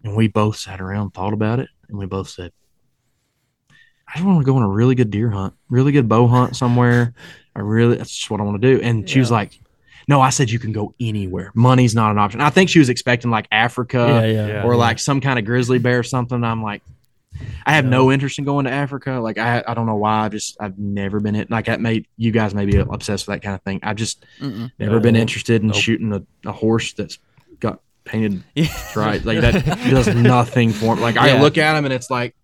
And we both sat around, thought about it, and we both said, "I just want to go on a really good deer hunt, really good bow hunt somewhere. I really that's just what I want to do." And she was like, "No, I said you can go anywhere. Money's not an option." I think she was expecting like Africa yeah, yeah, yeah. or like some kind of grizzly bear or something. I'm like, I have no interest in going to Africa. Like I, I don't know why. I've just I've never been it. Like that made you guys may be obsessed with that kind of thing. I've just Mm-mm. never No. been interested in Nope. shooting a, a horse that's got painted Yeah. stripes. Like that does nothing for me. Like I look at him and it's like,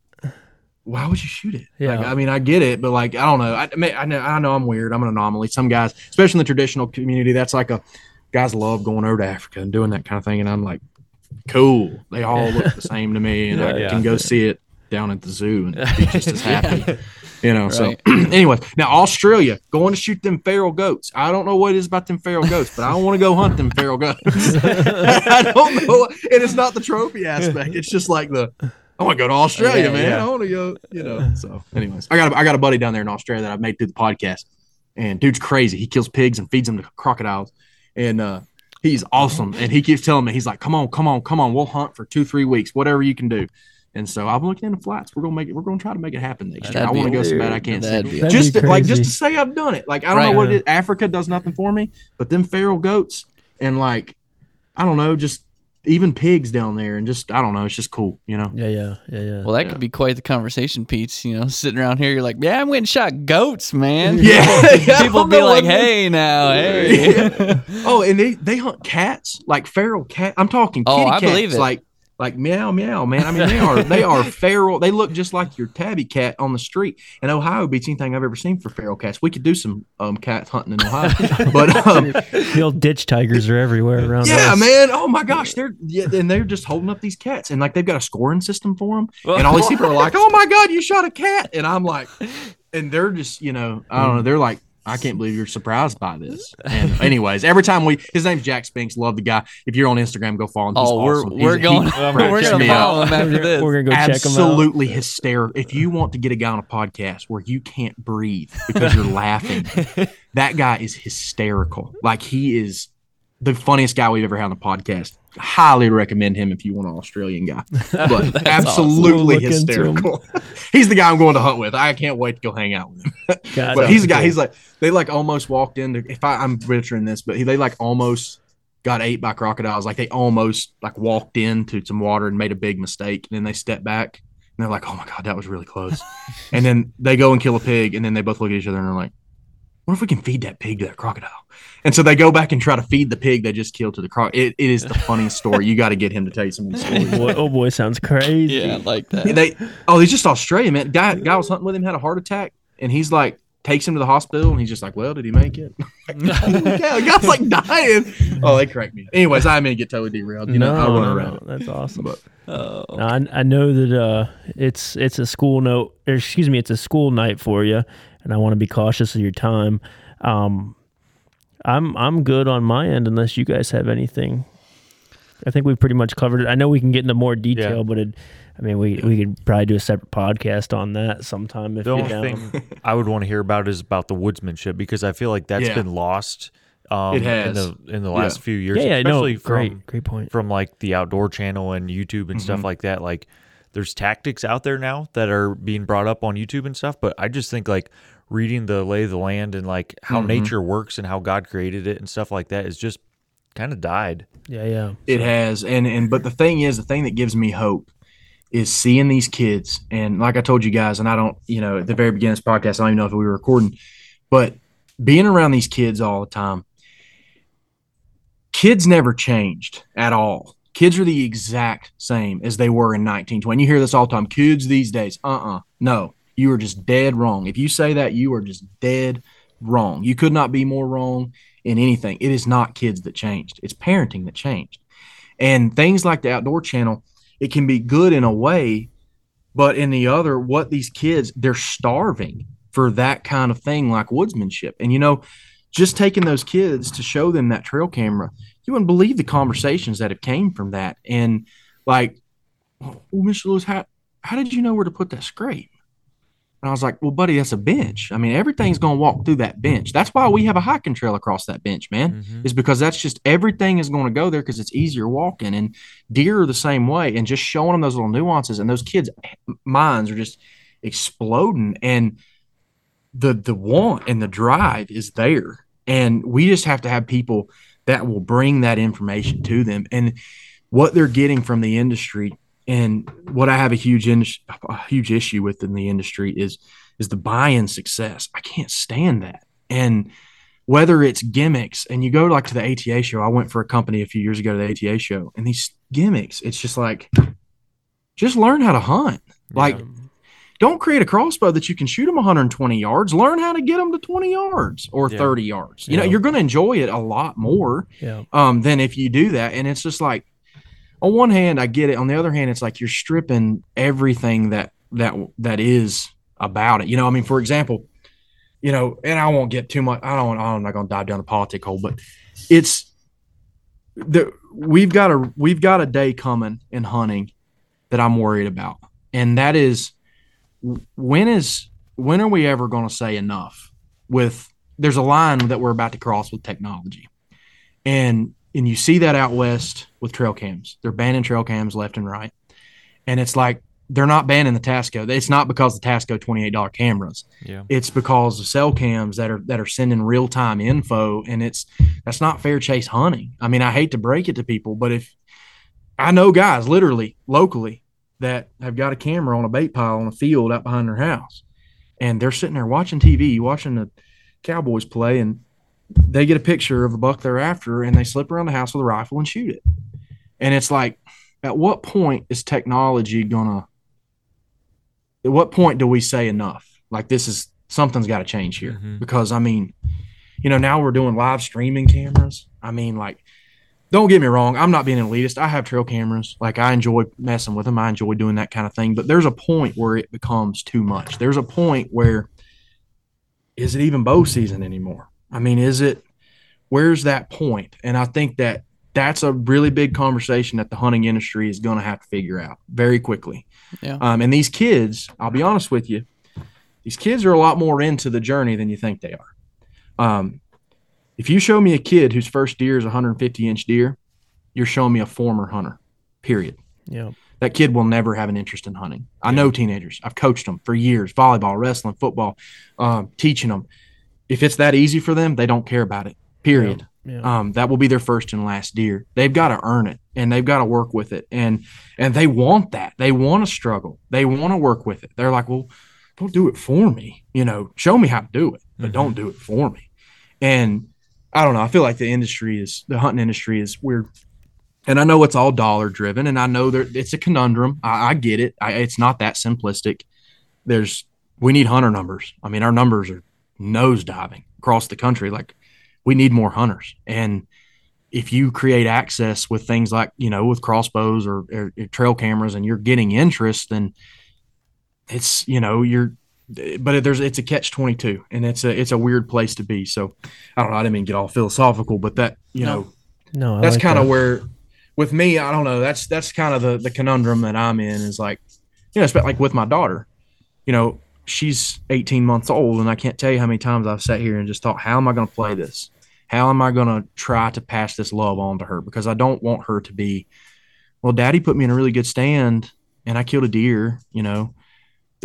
why would you shoot it? Yeah. Like, I mean, I get it, but like, I don't know. I, I, may- I know, I know I'm weird. I'm an anomaly. Some guys, especially in the traditional community, that's like a guys love going over to Africa and doing that kind of thing, and I'm like, cool. They all look the same to me, and I Yeah. can go see it down at the zoo and be just as happy. You know, Right. so anyways, now Australia going to shoot them feral goats. I don't know what it is about them feral goats, but I don't want to go hunt them feral goats. I don't know, and it's not the trophy aspect. It's just like the I want to go to Australia, Yeah, man. yeah. I want to go, you know. So, anyways, I got a, I got a buddy down there in Australia that I've made through the podcast, and dude's crazy. He kills pigs and feeds them to crocodiles, and uh, he's awesome. And he keeps telling me, he's like, "Come on, come on, come on, we'll hunt for two, three weeks, whatever you can do." And so I'm looking into flats. We're gonna make it. We're gonna try to make it happen next year. I want to go so bad I can't that'd see. be- Just to, like just to say I've done it. Like I don't Right. know what it is. Africa does nothing for me, but them feral goats and like I don't know, just even pigs down there, and just I don't know. It's just cool, you know. Yeah, yeah, yeah, yeah. Well, that Yeah. could be quite the conversation, Pete. You know, sitting around here, you're like, yeah, I went and shot goats, man. Yeah, People be like, what- hey, now, hey. oh, and they they hunt cats like feral cat. I'm talking Oh, kitty I cats, believe it. like like meow meow, man. I mean, they are they are feral. They look just like your tabby cat on the street. And Ohio beats anything I've ever seen for feral cats. We could do some um cat hunting in Ohio, but um, the old ditch tigers are everywhere around. yeah, us. man. Oh my gosh, they're yeah, and they're just holding up these cats, and like they've got a scoring system for them. And all these people are like, "Oh my god, you shot a cat!" And I'm like, and they're just, you know, I don't know. They're like, "I can't believe you're surprised by this." And anyways, every time we, his name's Jack Spinks. Love the guy. If you're on Instagram, go follow him. He's Oh, we're awesome. we're He's- going. he we're gonna me up. follow him after this. We're gonna go check them out. Absolutely hysterical. If you want to get a guy on a podcast where you can't breathe because you're laughing, that guy is hysterical. Like he is the funniest guy we've ever had on the podcast. Highly recommend him if you want an Australian guy. But absolutely look into him. hysterical. he's the guy I'm going to hunt with. I can't wait to go hang out with him. God, But he's a guy. cool. He's like they like almost walked into. If I, I'm butchering this, but he, they like almost got ate by crocodiles. Like they almost like walked into some water and made a big mistake, and then they step back and they're like, "Oh my god, that was really close." and then they go and kill a pig, and then they both look at each other and they're like, "What if we can feed that pig to that crocodile?" And so they go back and try to feed the pig they just killed to the croc. It, it is the funniest story. You got to get him to tell you some of these stories. Boy, oh boy, sounds crazy. yeah, I like that. They oh, he's just Australian man. Guy guy was hunting with him, had a heart attack, and he's like takes him to the hospital, and he's just like, "Well, did he make it?" Holy cow, guy's like dying. Oh, they cracked me. Anyways, I may get totally derailed. You know, no, I run no, around. no, that's awesome. But Oh, No, I, I know that uh, it's it's a school note. Or excuse me, it's a school night for you, and I want to be cautious of your time. Um, I'm I'm good on my end unless you guys have anything. I think we've pretty much covered it. I know we can get into more detail, Yeah. but it, I mean, we we could probably do a separate podcast on that sometime if The you're only thing I would want to hear about is about the woodsmanship because I feel like that's Yeah. been lost. Um, It in has. the in the Yeah. last few years. Yeah, yeah, no, especially great, from great point. from like the outdoor channel and YouTube and Mm-hmm. stuff like that. Like, there's tactics out there now that are being brought up on YouTube and stuff. But I just think like reading the lay of the land and like how Mm-hmm. nature works and how God created it and stuff like that is just kind of died. Yeah, yeah. It has, and and but the thing is, the thing that gives me hope is seeing these kids, and like I told you guys, and I don't, you know, at the very beginning of this podcast, I don't even know if we were recording, but being around these kids all the time, kids never changed at all. Kids are the exact same as they were in 1920. You hear this all the time. Kids these days, uh, uh no, you are just dead wrong. If you say that, you are just dead wrong. You could not be more wrong in anything. It is not kids that changed. It's parenting that changed. And things like the outdoor channel, it can be good in a way, but in the other, what these kids, they're starving for that kind of thing like woodsmanship. And you know, just taking those kids to show them that trail camera, you wouldn't believe the conversations that have came from that. And like, oh, well, Mr. Lewis, how how did you know where to put that scrape? And I was like, well, buddy, that's a bench. I mean, everything's mm-hmm. going to walk through that bench. That's why we have a hiking trail across that bench, man, mm-hmm. is because that's just everything is going to go there because it's easier walking. And deer are the same way. And just showing them those little nuances and those kids' minds are just exploding. And the the want and the drive is there. And we just have to have people that will bring that information to them. And what they're getting from the industry and what I have a huge indus- a huge issue with in the industry is is the buy-in success. I can't stand that. And whether it's gimmicks and you go like to the ATA show, I went for a company a few years ago to the ATA show, and these gimmicks, it's just like just learn how to hunt. Like don't create a crossbow that you can shoot them 120 yards. Learn how to get them to 20 yards or Yeah. 30 yards. You know, you're going to enjoy it a lot more Yeah. um, than if you do that. And it's just like, on one hand, I get it. On the other hand, it's like you're stripping everything that that that is about it. You know, I mean, for example, you know, and I won't get too much. I don't. I'm not going to dive down the politic hole, but it's the we've got a we've got a day coming in hunting that I'm worried about, and that is when is when are we ever going to say enough with there's a line that we're about to cross with technology and and you see that out west with trail cams. They're banning trail cams left and right. And it's like they're not banning the tasco. It's not because the tasco $28 cameras. Yeah. it's because of cell cams that are that are sending real-time info and it's that's not fair chase hunting. I mean i hate to break it to people but if i know guys literally locally that have got a camera on a bait pile on a field out behind their house and they're sitting there watching tv watching the cowboys play and they get a picture of a buck they're after and they slip around the house with a rifle and shoot it. And it's like at what point is technology gonna at what point do we say enough? Like this is something's got to change here. Mm-hmm. Because i mean you know now we're doing live streaming cameras. I mean like don't get me wrong i'm not being an elitist. I have trail cameras. Like i enjoy messing with them. I enjoy doing that kind of thing. But there's a point where it becomes too much. There's a point where is it even bow season anymore i mean is it where's that point? and i think that that's a really big conversation that the hunting industry is going to have to figure out very quickly Yeah. um, and these kids i'll be honest with you these kids are a lot more into the journey than you think they are um, if you show me a kid whose first deer is 150 inch deer you're showing me a former hunter period Yeah. that kid will never have an interest in hunting. I know teenagers. I've coached them for years, volleyball, wrestling, football, um, teaching them. If it's that easy for them, they don't care about it. Period. Yeah. Um, that will be their first and last deer. They've got to earn it, and they've got to work with it, and and they want that. They want to struggle. They want to work with it. They're like, well, don't do it for me. You know, show me how to do it, but don't do it for me. And I don't know. I feel like the industry is the hunting industry is we're and I know it's all dollar driven, and I know that it's a conundrum. I, I get it. I, it's not that simplistic. There's we need hunter numbers. I mean, our numbers are nosediving across the country. Like we need more hunters, and if you create access with things like you know with crossbows or, or trail cameras, and you're getting interest, then it's you know you're. But there's it's a catch twenty two, and it's a it's a weird place to be. So I don't know. I didn't mean get all philosophical, but that you No. know No, I that's like kind of that. where with me i don't know that's that's kind of the the conundrum that i'm in is like you know especially like with my daughter you know she's 18 months old and i can't tell you how many times i've sat here and just thought how am i going to play this? How am i going to try to pass this love on to her? Because i don't want her to be well daddy put me in a really good stand and i killed a deer you know?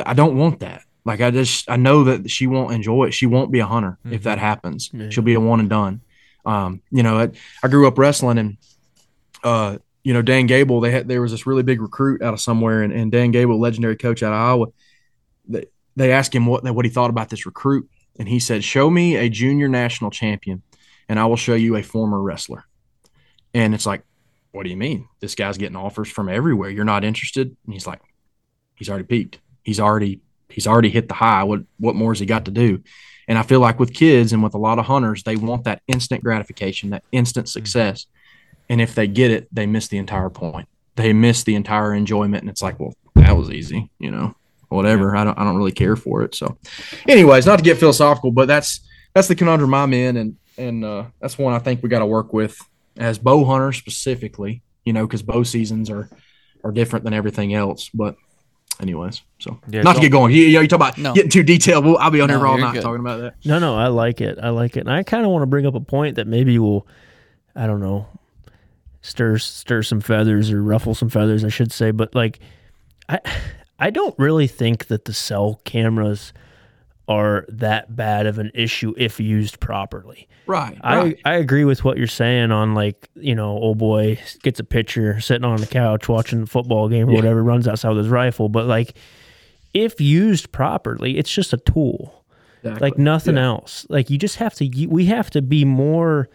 I don't want that. Like i just i know that she won't enjoy it. She won't be a hunter if that happens. Yeah. she'll be a one and done. Um, you know, I, I grew up wrestling and, uh, you know, Dan Gable, they had, there was this really big recruit out of somewhere and, and Dan Gable, legendary coach out of Iowa, they, they asked him what, what he thought about this recruit. And he said, show me a junior national champion and I will show you a former wrestler. And it's like, what do you mean? This guy's getting offers from everywhere. You're not interested. And he's like, he's already peaked. He's already, he's already hit the high. What, what more has he got to do? And I feel like with kids and with a lot of hunters, they want that instant gratification, that instant mm-hmm. success. And if they get it, they miss the entire point. They miss the entire enjoyment. And it's like, well, that was easy, you know, whatever. I don't I don't really care for it. So anyways, not to get philosophical, but that's that's the conundrum I'm in and and uh, that's one I think we got to work with as bow hunters specifically, you know, because bow seasons are are different than everything else. But anyways, so Yeah, not to get going. You, you know, you talk about No. getting too detailed. Well, I'll be on No, here all night good. talking about that. No, no, I like it. I like it, and I kind of want to bring up a point that maybe will, I don't know, stir stir some feathers or ruffle some feathers, I should say. But like, I I don't really think that the cell cameras are that bad of an issue if used properly. Right. I, right. I agree with what you're saying on like you know old boy gets a picture sitting on the couch watching the football game or Yeah. whatever runs outside with his rifle but like if used properly it's just a tool Exactly. like nothing Yeah. else like you just have to we have to be more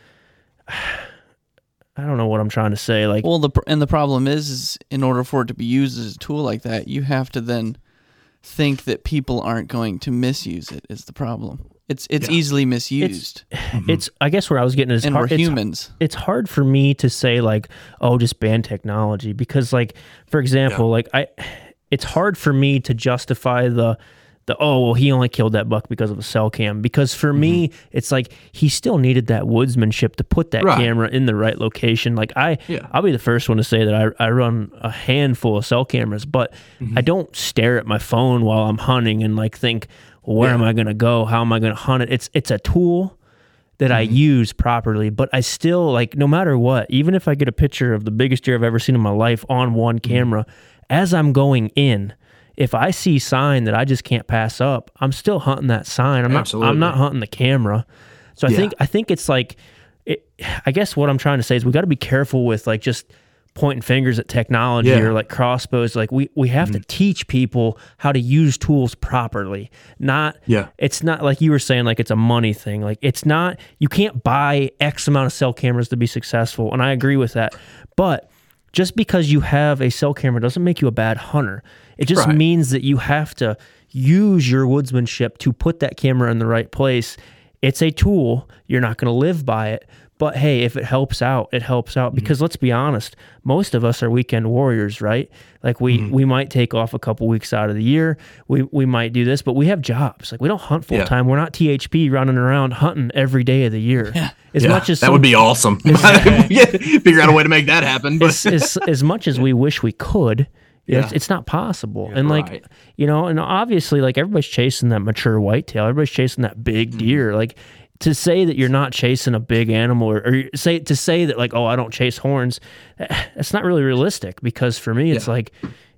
I don't know what I'm trying to say like Well, the and the problem is, is in order for it to be used as a tool like that, you have to then think that people aren't going to misuse it is the problem. It's it's Yeah. easily misused. It's I guess where I was getting is And hard, we're humans. It's, hard for me to say like, oh, just ban technology because like, for example, like I, it's hard for me to justify the. The, oh well he only killed that buck because of a cell cam. Because for me mm-hmm. it's like he still needed that woodsmanship to put that Right. camera in the right location. Like i Yeah. i'll be the first one to say that i, I run a handful of cell cameras but i mm-hmm. don't stare at my phone while i'm hunting and like think well, where Yeah. am i going to go? How am i going to hunt it? It's it's a tool that I mm-hmm. use properly, but I still like no matter what, even if I get a picture of the biggest deer I've ever seen in my life on one camera, as I'm going in, if I see sign that I just can't pass up, I'm still hunting that sign. I'm not I'm not hunting the camera. So I Yeah. think I think it's like it, I guess what I'm trying to say is we got to be careful with like just pointing fingers at technology Yeah. or like crossbows like we we have to mm-hmm. teach people how to use tools properly not Yeah. it's not like you were saying like it's a money thing like it's not you can't buy x amount of cell cameras to be successful and i agree with that but just because you have a cell camera doesn't make you a bad hunter it just Right. means that you have to use your woodsmanship to put that camera in the right place. It's a tool. You're not going to live by it. But hey if it helps out it helps out. Mm-hmm. Because let's be honest most of us are weekend warriors right? Like we mm-hmm. we might take off a couple weeks out of the year. We we might do this but we have jobs. Like we don't hunt full Yeah. time. We're not THP running around hunting every day of the year. Yeah. as Yeah, much as that some- would be awesome. yeah, figure out a way to make that happen. But as, as, as much as we wish we could Yeah. it's, it's not possible Yeah, and like right. you know and obviously like everybody's chasing that mature whitetail everybody's chasing that big Mm-hmm. deer like to say that you're not chasing a big animal or, or say to say that like oh i don't chase horns eh, that's not really realistic because for me it's Yeah. like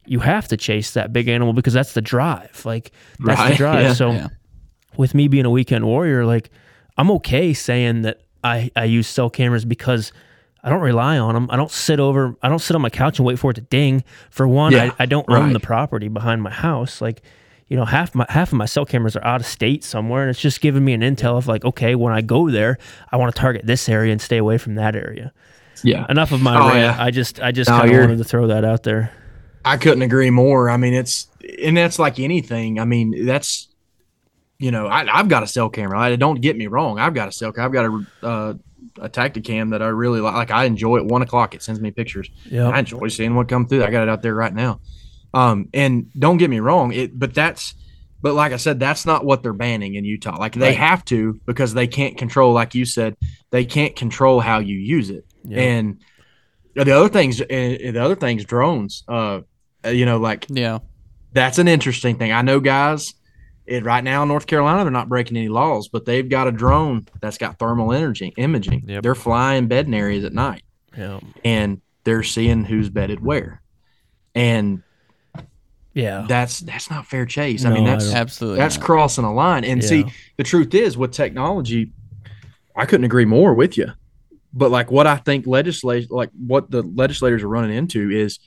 you have to chase that big animal because that's the drive like that's the drive yeah. so with me being a weekend warrior, like I'm okay saying that I, I use cell cameras because I don't rely on them. I don't sit over, I don't sit on my couch and wait for it to ding. For one, Yeah, I, I don't own the property behind my house. Like, you know, half my half of my cell cameras are out of state somewhere, and it's just giving me an intel of like, okay, when I go there, I want to target this area and stay away from that area. yeah, Enough of my Oh, rant. yeah. I just I just No, kind of wanted to throw that out there. I couldn't agree more. I mean, it's and that's like anything. I mean, that's you know, I, I've got a cell camera. I, don't get me wrong. I've got a cell. Camera, I've got a uh, a Tactacam that I really like. Like I enjoy. At one o'clock, it sends me pictures. Yeah. I enjoy seeing what come through. I got it out there right now. Um, and don't get me wrong. It, but that's, but like I said, that's not what they're banning in Utah. Like they Right. have to because they can't control. Like you said, they can't control how you use it. Yeah. And the other things, the other things, drones. Uh, you know, like Yeah. that's an interesting thing. I know guys it, right now in North Carolina, they're not breaking any laws, but they've got a drone that's got thermal energy imaging. Yep. They're flying bedding areas at night Yeah. and they're seeing who's bedded where. And Yeah. that's that's not fair chase. I mean, No, I that's. Absolutely. that's not. crossing a line. And see, the truth is with technology, I couldn't agree more with you. But like what I think legislate like what the legislators are running into is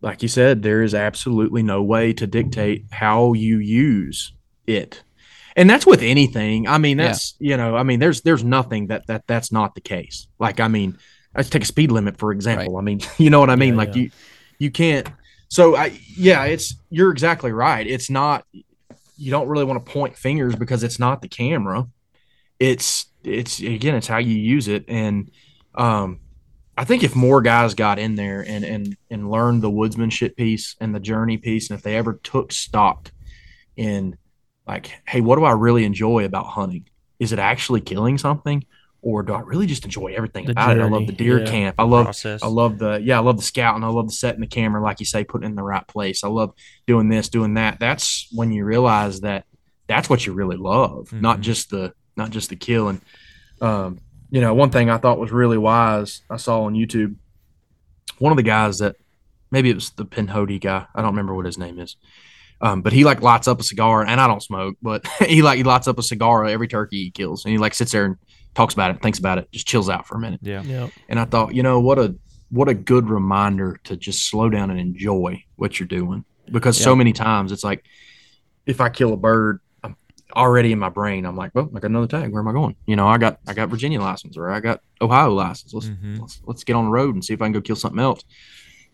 like you said, there is absolutely no way to dictate how you use it. And that's with anything. I mean, Yeah. that's you know, I mean, there's there's nothing that that that's not the case. Like, I mean, let's take a speed limit for example. I mean, you know what I mean? Yeah, like yeah. you you can't so I yeah, it's you're exactly right. It's not you don't really want to point fingers because it's not the camera. It's it's again, it's how you use it. And um I think if more guys got in there and and and learned the woodsmanship piece and the journey piece, and if they ever took stock in like, hey, what do I really enjoy about hunting? Is it actually killing something? Or do I really just enjoy everything The about it? I love the deer yeah. camp. I love Process. I love the yeah, I love the scouting. I love the setting the camera, like you say, putting it in the right place. I love doing this, doing that. That's when you realize that that's what you really love, not Mhm. just the not just the kill. And um, you know, one thing I thought was really wise, I saw on YouTube, one of the guys that maybe it was the Pinhoti guy. I don't remember what his name is. Um, but he like lights up a cigar, and I don't smoke, but he like he lights up a cigar every turkey he kills, and he like sits there and talks about it, thinks about it, just chills out for a minute. Yeah. Yeah. And I thought, you know, what a what a good reminder to just slow down and enjoy what you're doing. Because so many times it's like if I kill a bird, I'm already in my brain, I'm like, well, I got another tag. Where am I going? You know, I got I got Virginia license or I got Ohio license. Let's Mhm. let's let's get on the road and see if I can go kill something else.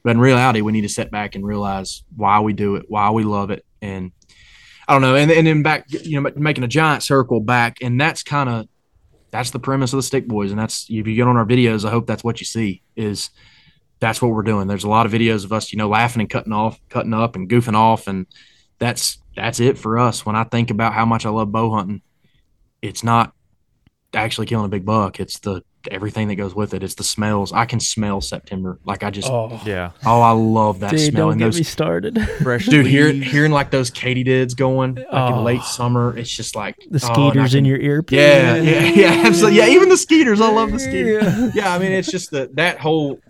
But in reality, we need to sit back and realize why we do it, why we love it, and I don't know, and and then back, you know, making a giant circle back, and that's kind of that's the premise of the Stick Boys, and that's if you get on our videos, I hope that's what you see is that's what we're doing. There's a lot of videos of us, you know, laughing and cutting off, cutting up and goofing off, and that's that's it for us. When I think about how much I love bow hunting, it's not actually killing a big buck; it's the everything that goes with it. It's the smells. I can smell September. Like I just, Oh, Yeah. oh, I love that dude, smell. don't And get those, me started. Fresh dude, hearing hearing like those katydids going like Oh. in late summer, it's just like the oh, and skeeters in your ear. Yeah, yeah, yeah, absolutely. Yeah, even the skeeters. I love the skeeters. Yeah. Yeah, I mean, it's just the that whole,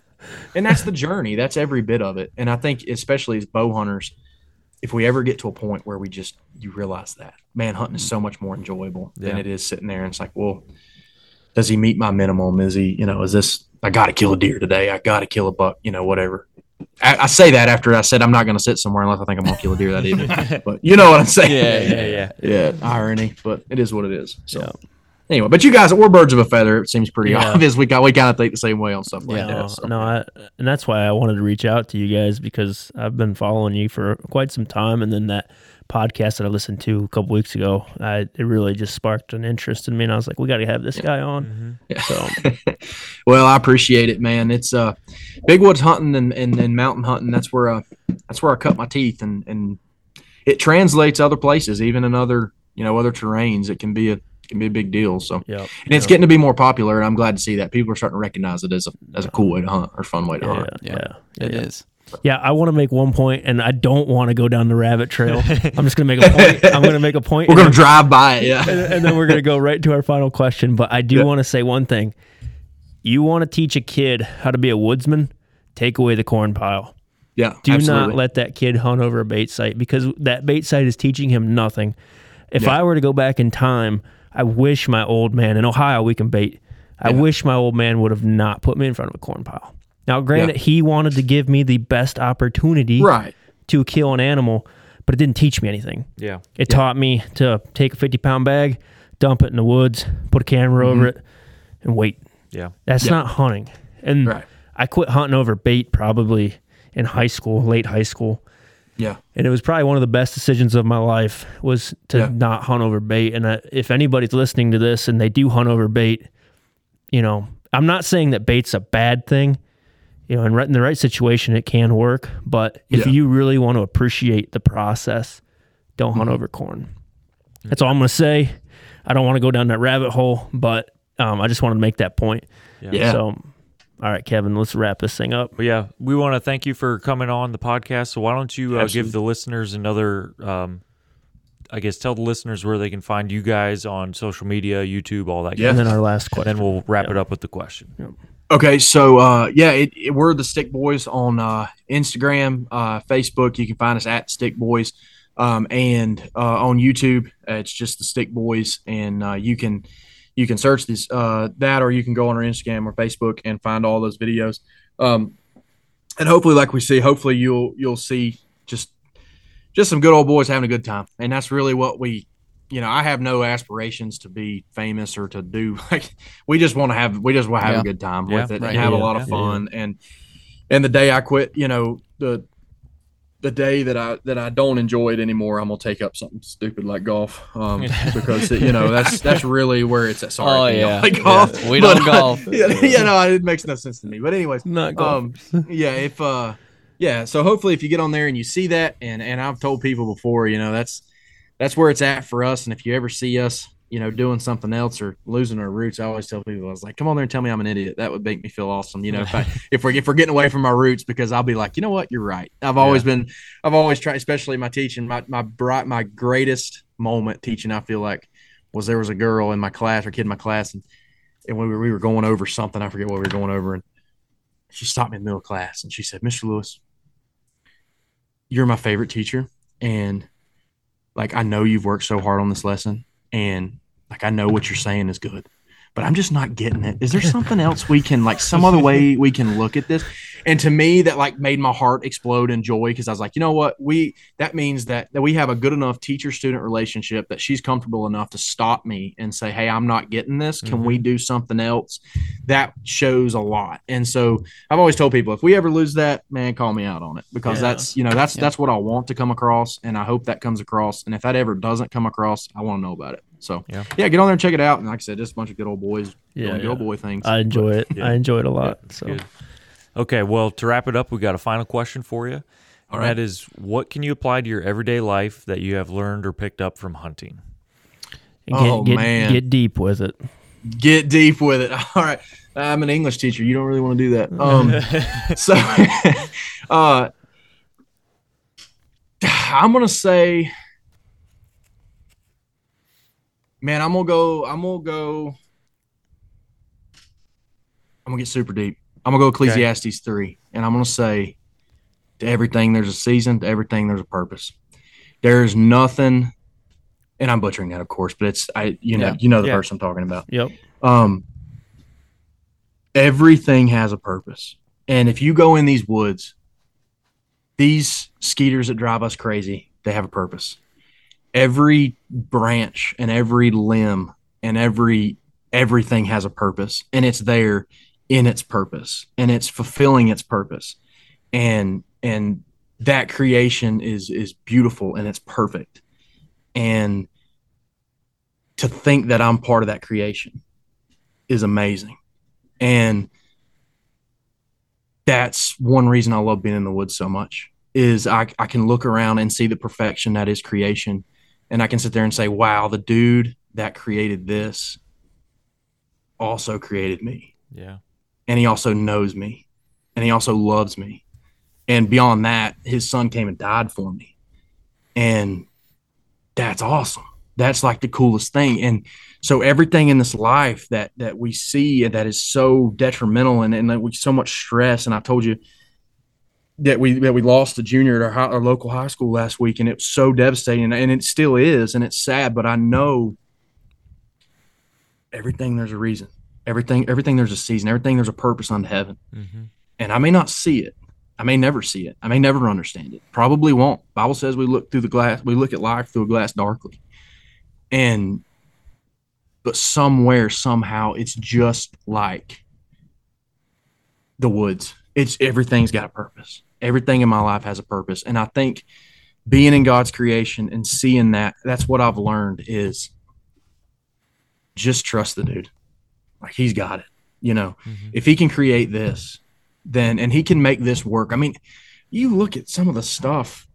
and that's the journey. That's every bit of it. And I think, especially as bow hunters, if we ever get to a point where we just you realize that man hunting is so much more enjoyable than it is sitting there and it's like, well, does he meet my minimum? Is he, you know, is this? I got to kill a deer today. I got to kill a buck. You know, whatever. I, I say that after I said I'm not going to sit somewhere unless I think I'm going to kill a deer that evening. but you know what I'm saying? Yeah, Yeah, yeah. yeah, irony, but it is what it is. So Yeah. anyway, but you guys, we're birds of a feather. It seems pretty Yeah. obvious. We got we kind of think the same way on stuff like Yeah, that. no, so. no, I, and that's why I wanted to reach out to you guys because I've been following you for quite some time, and then that podcast that I listened to a couple weeks ago, I, it really just sparked an interest in me, and I was like, we got to have this guy on. Yeah. So well, I appreciate it, man. It's uh, big woods hunting and, and, and mountain hunting. That's where uh, that's where I cut my teeth, and and it translates other places, even in other you know other terrains. It can be a can be a big deal. So yeah, and it's getting to be more popular, and I'm glad to see that people are starting to recognize it as a as a cool way to hunt or fun way to yeah, hunt. yeah, It yeah. is. Yeah, I want to make one point, and I don't want to go down the rabbit trail. I'm just gonna make a point. I'm gonna make a point. We're gonna drive by it, yeah. and, and then we're gonna go right to our final question. But I do Yeah. want to say one thing: you want to teach a kid how to be a woodsman, take away the corn pile. Yeah, Do absolutely. not let that kid hunt over a bait site because that bait site is teaching him nothing. If Yeah. I were to go back in time, I wish my old man in Ohio we can bait. I Yeah. wish my old man would have not put me in front of a corn pile. Now, granted, Yeah. he wanted to give me the best opportunity right. to kill an animal, but it didn't teach me anything. Yeah. It taught me to take a 50 pound bag, dump it in the woods, put a camera over it, and wait. Yeah. That's Mm-hmm. Yeah. not hunting. And Right. I quit hunting over bait probably in high school, late high school. Yeah. And it was probably one of the best decisions of my life was to Yeah. not hunt over bait. And I, if anybody's listening to this and they do hunt over bait, you know, I'm not saying that bait's a bad thing. You know, in, right, in the right situation, it can work. But if Yeah. you really want to appreciate the process, don't hunt Mhm. over corn. That's all I'm going to say. I don't want to go down that rabbit hole, but um, I just wanted to make that point. Yeah. So, all right, Kevin, let's wrap this thing up. Yeah, we want to thank you for coming on the podcast. So why don't you uh, give the listeners another, um, I guess, tell the listeners where they can find you guys on social media, YouTube, all that. Yeah. And then our last stuff. question. Then we'll wrap Yeah. it up with the question. Okay, so uh, yeah, it, it- we're the Stick Boys on uh, Instagram, uh, Facebook. You can find us at Stick Boys, um, and uh, on YouTube, it's just the Stick Boys, and uh, you can you can search this uh, that, or you can go on our Instagram or Facebook and find all those videos. Um, and hopefully, like we see, hopefully you'll you'll see just just some good old boys having a good time, and that's really what we. You know, I have no aspirations to be famous or to do like we just want to have we just want to have Yeah. a good time Yeah. with it Right. and have a Yeah. lot of fun and and the day I quit, you know, the the day that I that I don't enjoy it anymore, I'm gonna take up something stupid like golf, um, because you know that's that's really where it's at. Sorry, Oh, if you don't yeah. like golf. Yeah. We don't golf. Yeah, no, it makes no sense to me. But anyways, Not um, yeah, if uh, yeah, so hopefully if you get on there and you see that, and and I've told people before, you know, that's that's where it's at for us. And if you ever see us, you know, doing something else or losing our roots, I always tell people, I was like, come on there and tell me I'm an idiot. That would make me feel awesome. You know, if I if we're if we're getting away from our roots, because I'll be like, you know what, you're right. I've always been, I've always tried, especially my teaching, my my bright, my greatest moment teaching. I feel like was there was a girl in my class or kid in my class, and and we were we were going over something. I forget what we were going over, and she stopped me in the middle of class and she said, Mr. Lewis, you're my favorite teacher. And like, I know you've worked so hard on this lesson. And like, I know what you're saying is good, but I'm just not getting it. Is there something else we can, like, some other way we can look at this? And to me that like made my heart explode in joy because I was like, you know what, we that means that that we have a good enough teacher student relationship that she's comfortable enough to stop me and say, hey, I'm not getting this. Can we mm-hmm. do something else? That shows a lot. And so I've always told people if we ever lose that, man, call me out on it because Yeah. that's you know that's Yeah. that's what I want to come across, and I hope that comes across. And if that ever doesn't come across, I want to know about it. So Yeah. yeah, get on there and check it out. And like I said, just a bunch of good old boys Yeah, doing good old boy things. I enjoy it. yeah. I enjoy it a lot. Yeah, so good. Okay, well, to wrap it up, we got a final question for you. All and right. that is what can you apply to your everyday life that you have learned or picked up from hunting? get, Oh, get, man. get deep with it. get deep with it. All right. I'm an English teacher. You don't really want to do that. Um, so, uh, I'm gonna say, man, I'm gonna go. I'm gonna go. I'm gonna get super deep. I'm gonna go Ecclesiastes three, and I'm gonna say, to everything there's a season. To everything there's a purpose. There's nothing, and I'm butchering that, of course, but it's I. You know, Yeah. you know the Yeah. verse I'm talking about Yep. um everything has a purpose and if you go in these woods these skeeters that drive us crazy they have a purpose every branch and every limb and every everything has a purpose and it's there in its purpose and it's fulfilling its purpose and and that creation is is beautiful and it's perfect and to think that I'm part of that creation is amazing. And that's one reason I love being in the woods so much is I, I can look around and see the perfection that is creation. And I can sit there and say, wow, the dude that created this also created me. Yeah. And he also knows me. And he also loves me. And beyond that, his son came and died for me. And that's awesome. That's like the coolest thing. And so everything in this life that that we see that is so detrimental and, and that we so much stress. And I told you that we that we lost a junior at our, high, our local high school last week, and it was so devastating, and it still is, and it's sad. But I know everything there's a reason. Everything everything there's a season. Everything there's a purpose unto heaven. Mm-hmm. And I may not see it. I may never see it. I may never understand it. Probably won't. Bible says we look through the glass. We look at life through a glass darkly. And but somewhere somehow it's just like the woods. It's everything's got a purpose. Everything in my life has a purpose. And I think being in God's creation and seeing that, that's what I've learned is just trust the dude. Like he's got it. You know, mm-hmm. if he can create this, then and he can make this work. I mean, you look at some of the stuff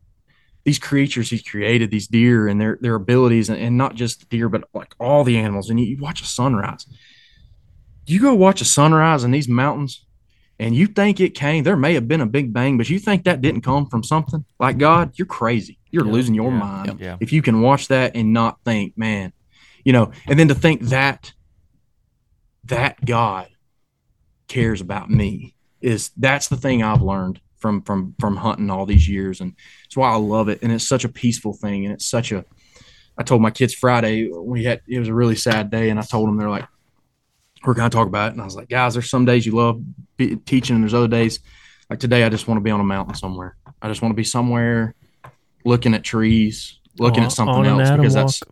these creatures he's created, these deer and their their abilities, and, and not just the deer, but like all the animals. And you, you watch a sunrise. You go watch a sunrise in these mountains, and you think it came. There may have been a big bang, but you think that didn't come from something like God. You're crazy. You're Yeah, losing your yeah, mind yeah. if you can watch that and not think, man, you know. And then to think that that God cares about me is that's the thing I've learned from from from hunting all these years. And it's why I love it. And it's such a peaceful thing. And it's such a I told my kids Friday we had it was a really sad day. And I told them they're like we're gonna talk about it. And I was like guys there's some days you love be, teaching and there's other days like today I just want to be on a mountain somewhere. I just want to be somewhere looking at trees looking at something else because walk. that's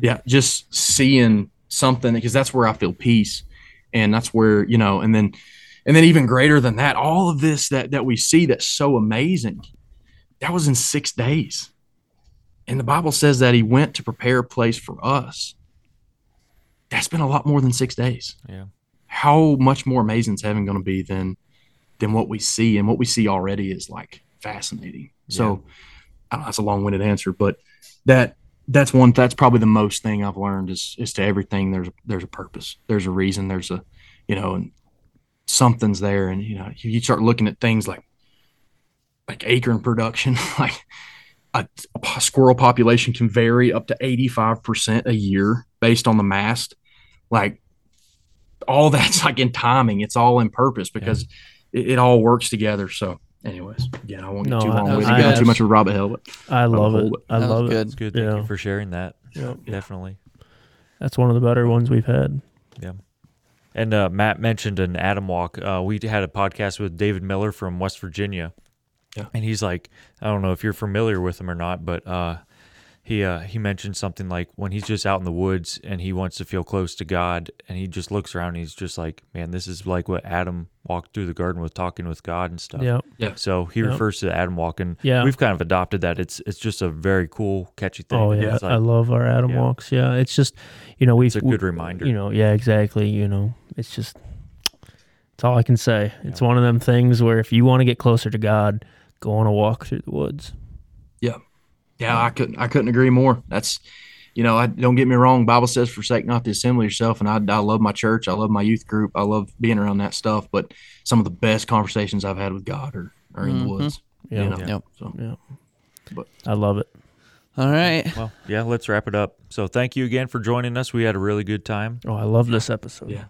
yeah just seeing something because that's where i feel peace and that's where you know and then and then even greater than that all of this that that we see that's so amazing that was in six days. And the bible says that he went to prepare a place for us. That's been a lot more than six days. Yeah. how much more amazing is heaven going to be than than what we see and what we see already is like fascinating. So I don't know, that's a long-winded answer but that that's one that's probably the most thing i've learned is is to everything there's there's a purpose. There's a reason there's a you know and something's there. And you know you, you start looking at things like like acorn production like a, a squirrel population can vary up to 85% a year based on the mast. Like all that's like in timing. It's all in purpose because it, it all works together. So anyways again i won't get No, too I- long I- with I it got too much of a rabbit hell but I love it. hold it. I That was love it. good. It's good. Thank Yeah. you for sharing that. Yep. Definitely. That's one of the better ones we've had. Yeah. And uh, Matt mentioned an Adam walk. Uh, we had a podcast with David Miller from West Virginia. Yeah. And he's like, I don't know if you're familiar with him or not, but uh, he uh, he mentioned something like when he's just out in the woods and he wants to feel close to God, and he just looks around and he's just like, man, this is like what Adam walked through the garden with, talking with God and stuff. Yep. Yeah. So he Yep. refers to Adam walking. Yeah. we've kind of adopted that. It's it's just a very cool, catchy thing. Oh yeah, like- I love our Adam yeah. walks. Yeah, it's just you know we It's a good reminder. You know, yeah, exactly. You know, it's just it's all I can say. It's one of them things where if you want to get closer to God, go on a walk through the woods. Yeah, yeah, I couldn't I couldn't agree more. That's you know, I don't get me wrong. Bible says, "Forsake not the assembly of yourself." And I, I love my church. I love my youth group. I love being around that stuff. But some of the best conversations I've had with God are, are in the Mhm. woods. Yeah. you know? Yep. So Yeah, But- I love it. All right. Well, yeah, let's wrap it up. So thank you again for joining us. We had a really good time. Oh, I love this episode. yeah,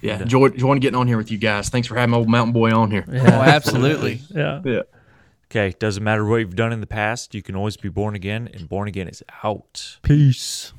yeah, enjoyed enjoying getting on here with you guys. Thanks for having old mountain boy on here. Oh, absolutely. Yeah. Yeah. Okay, doesn't matter what you've done in the past, you can always be born again, and born again is out. Peace.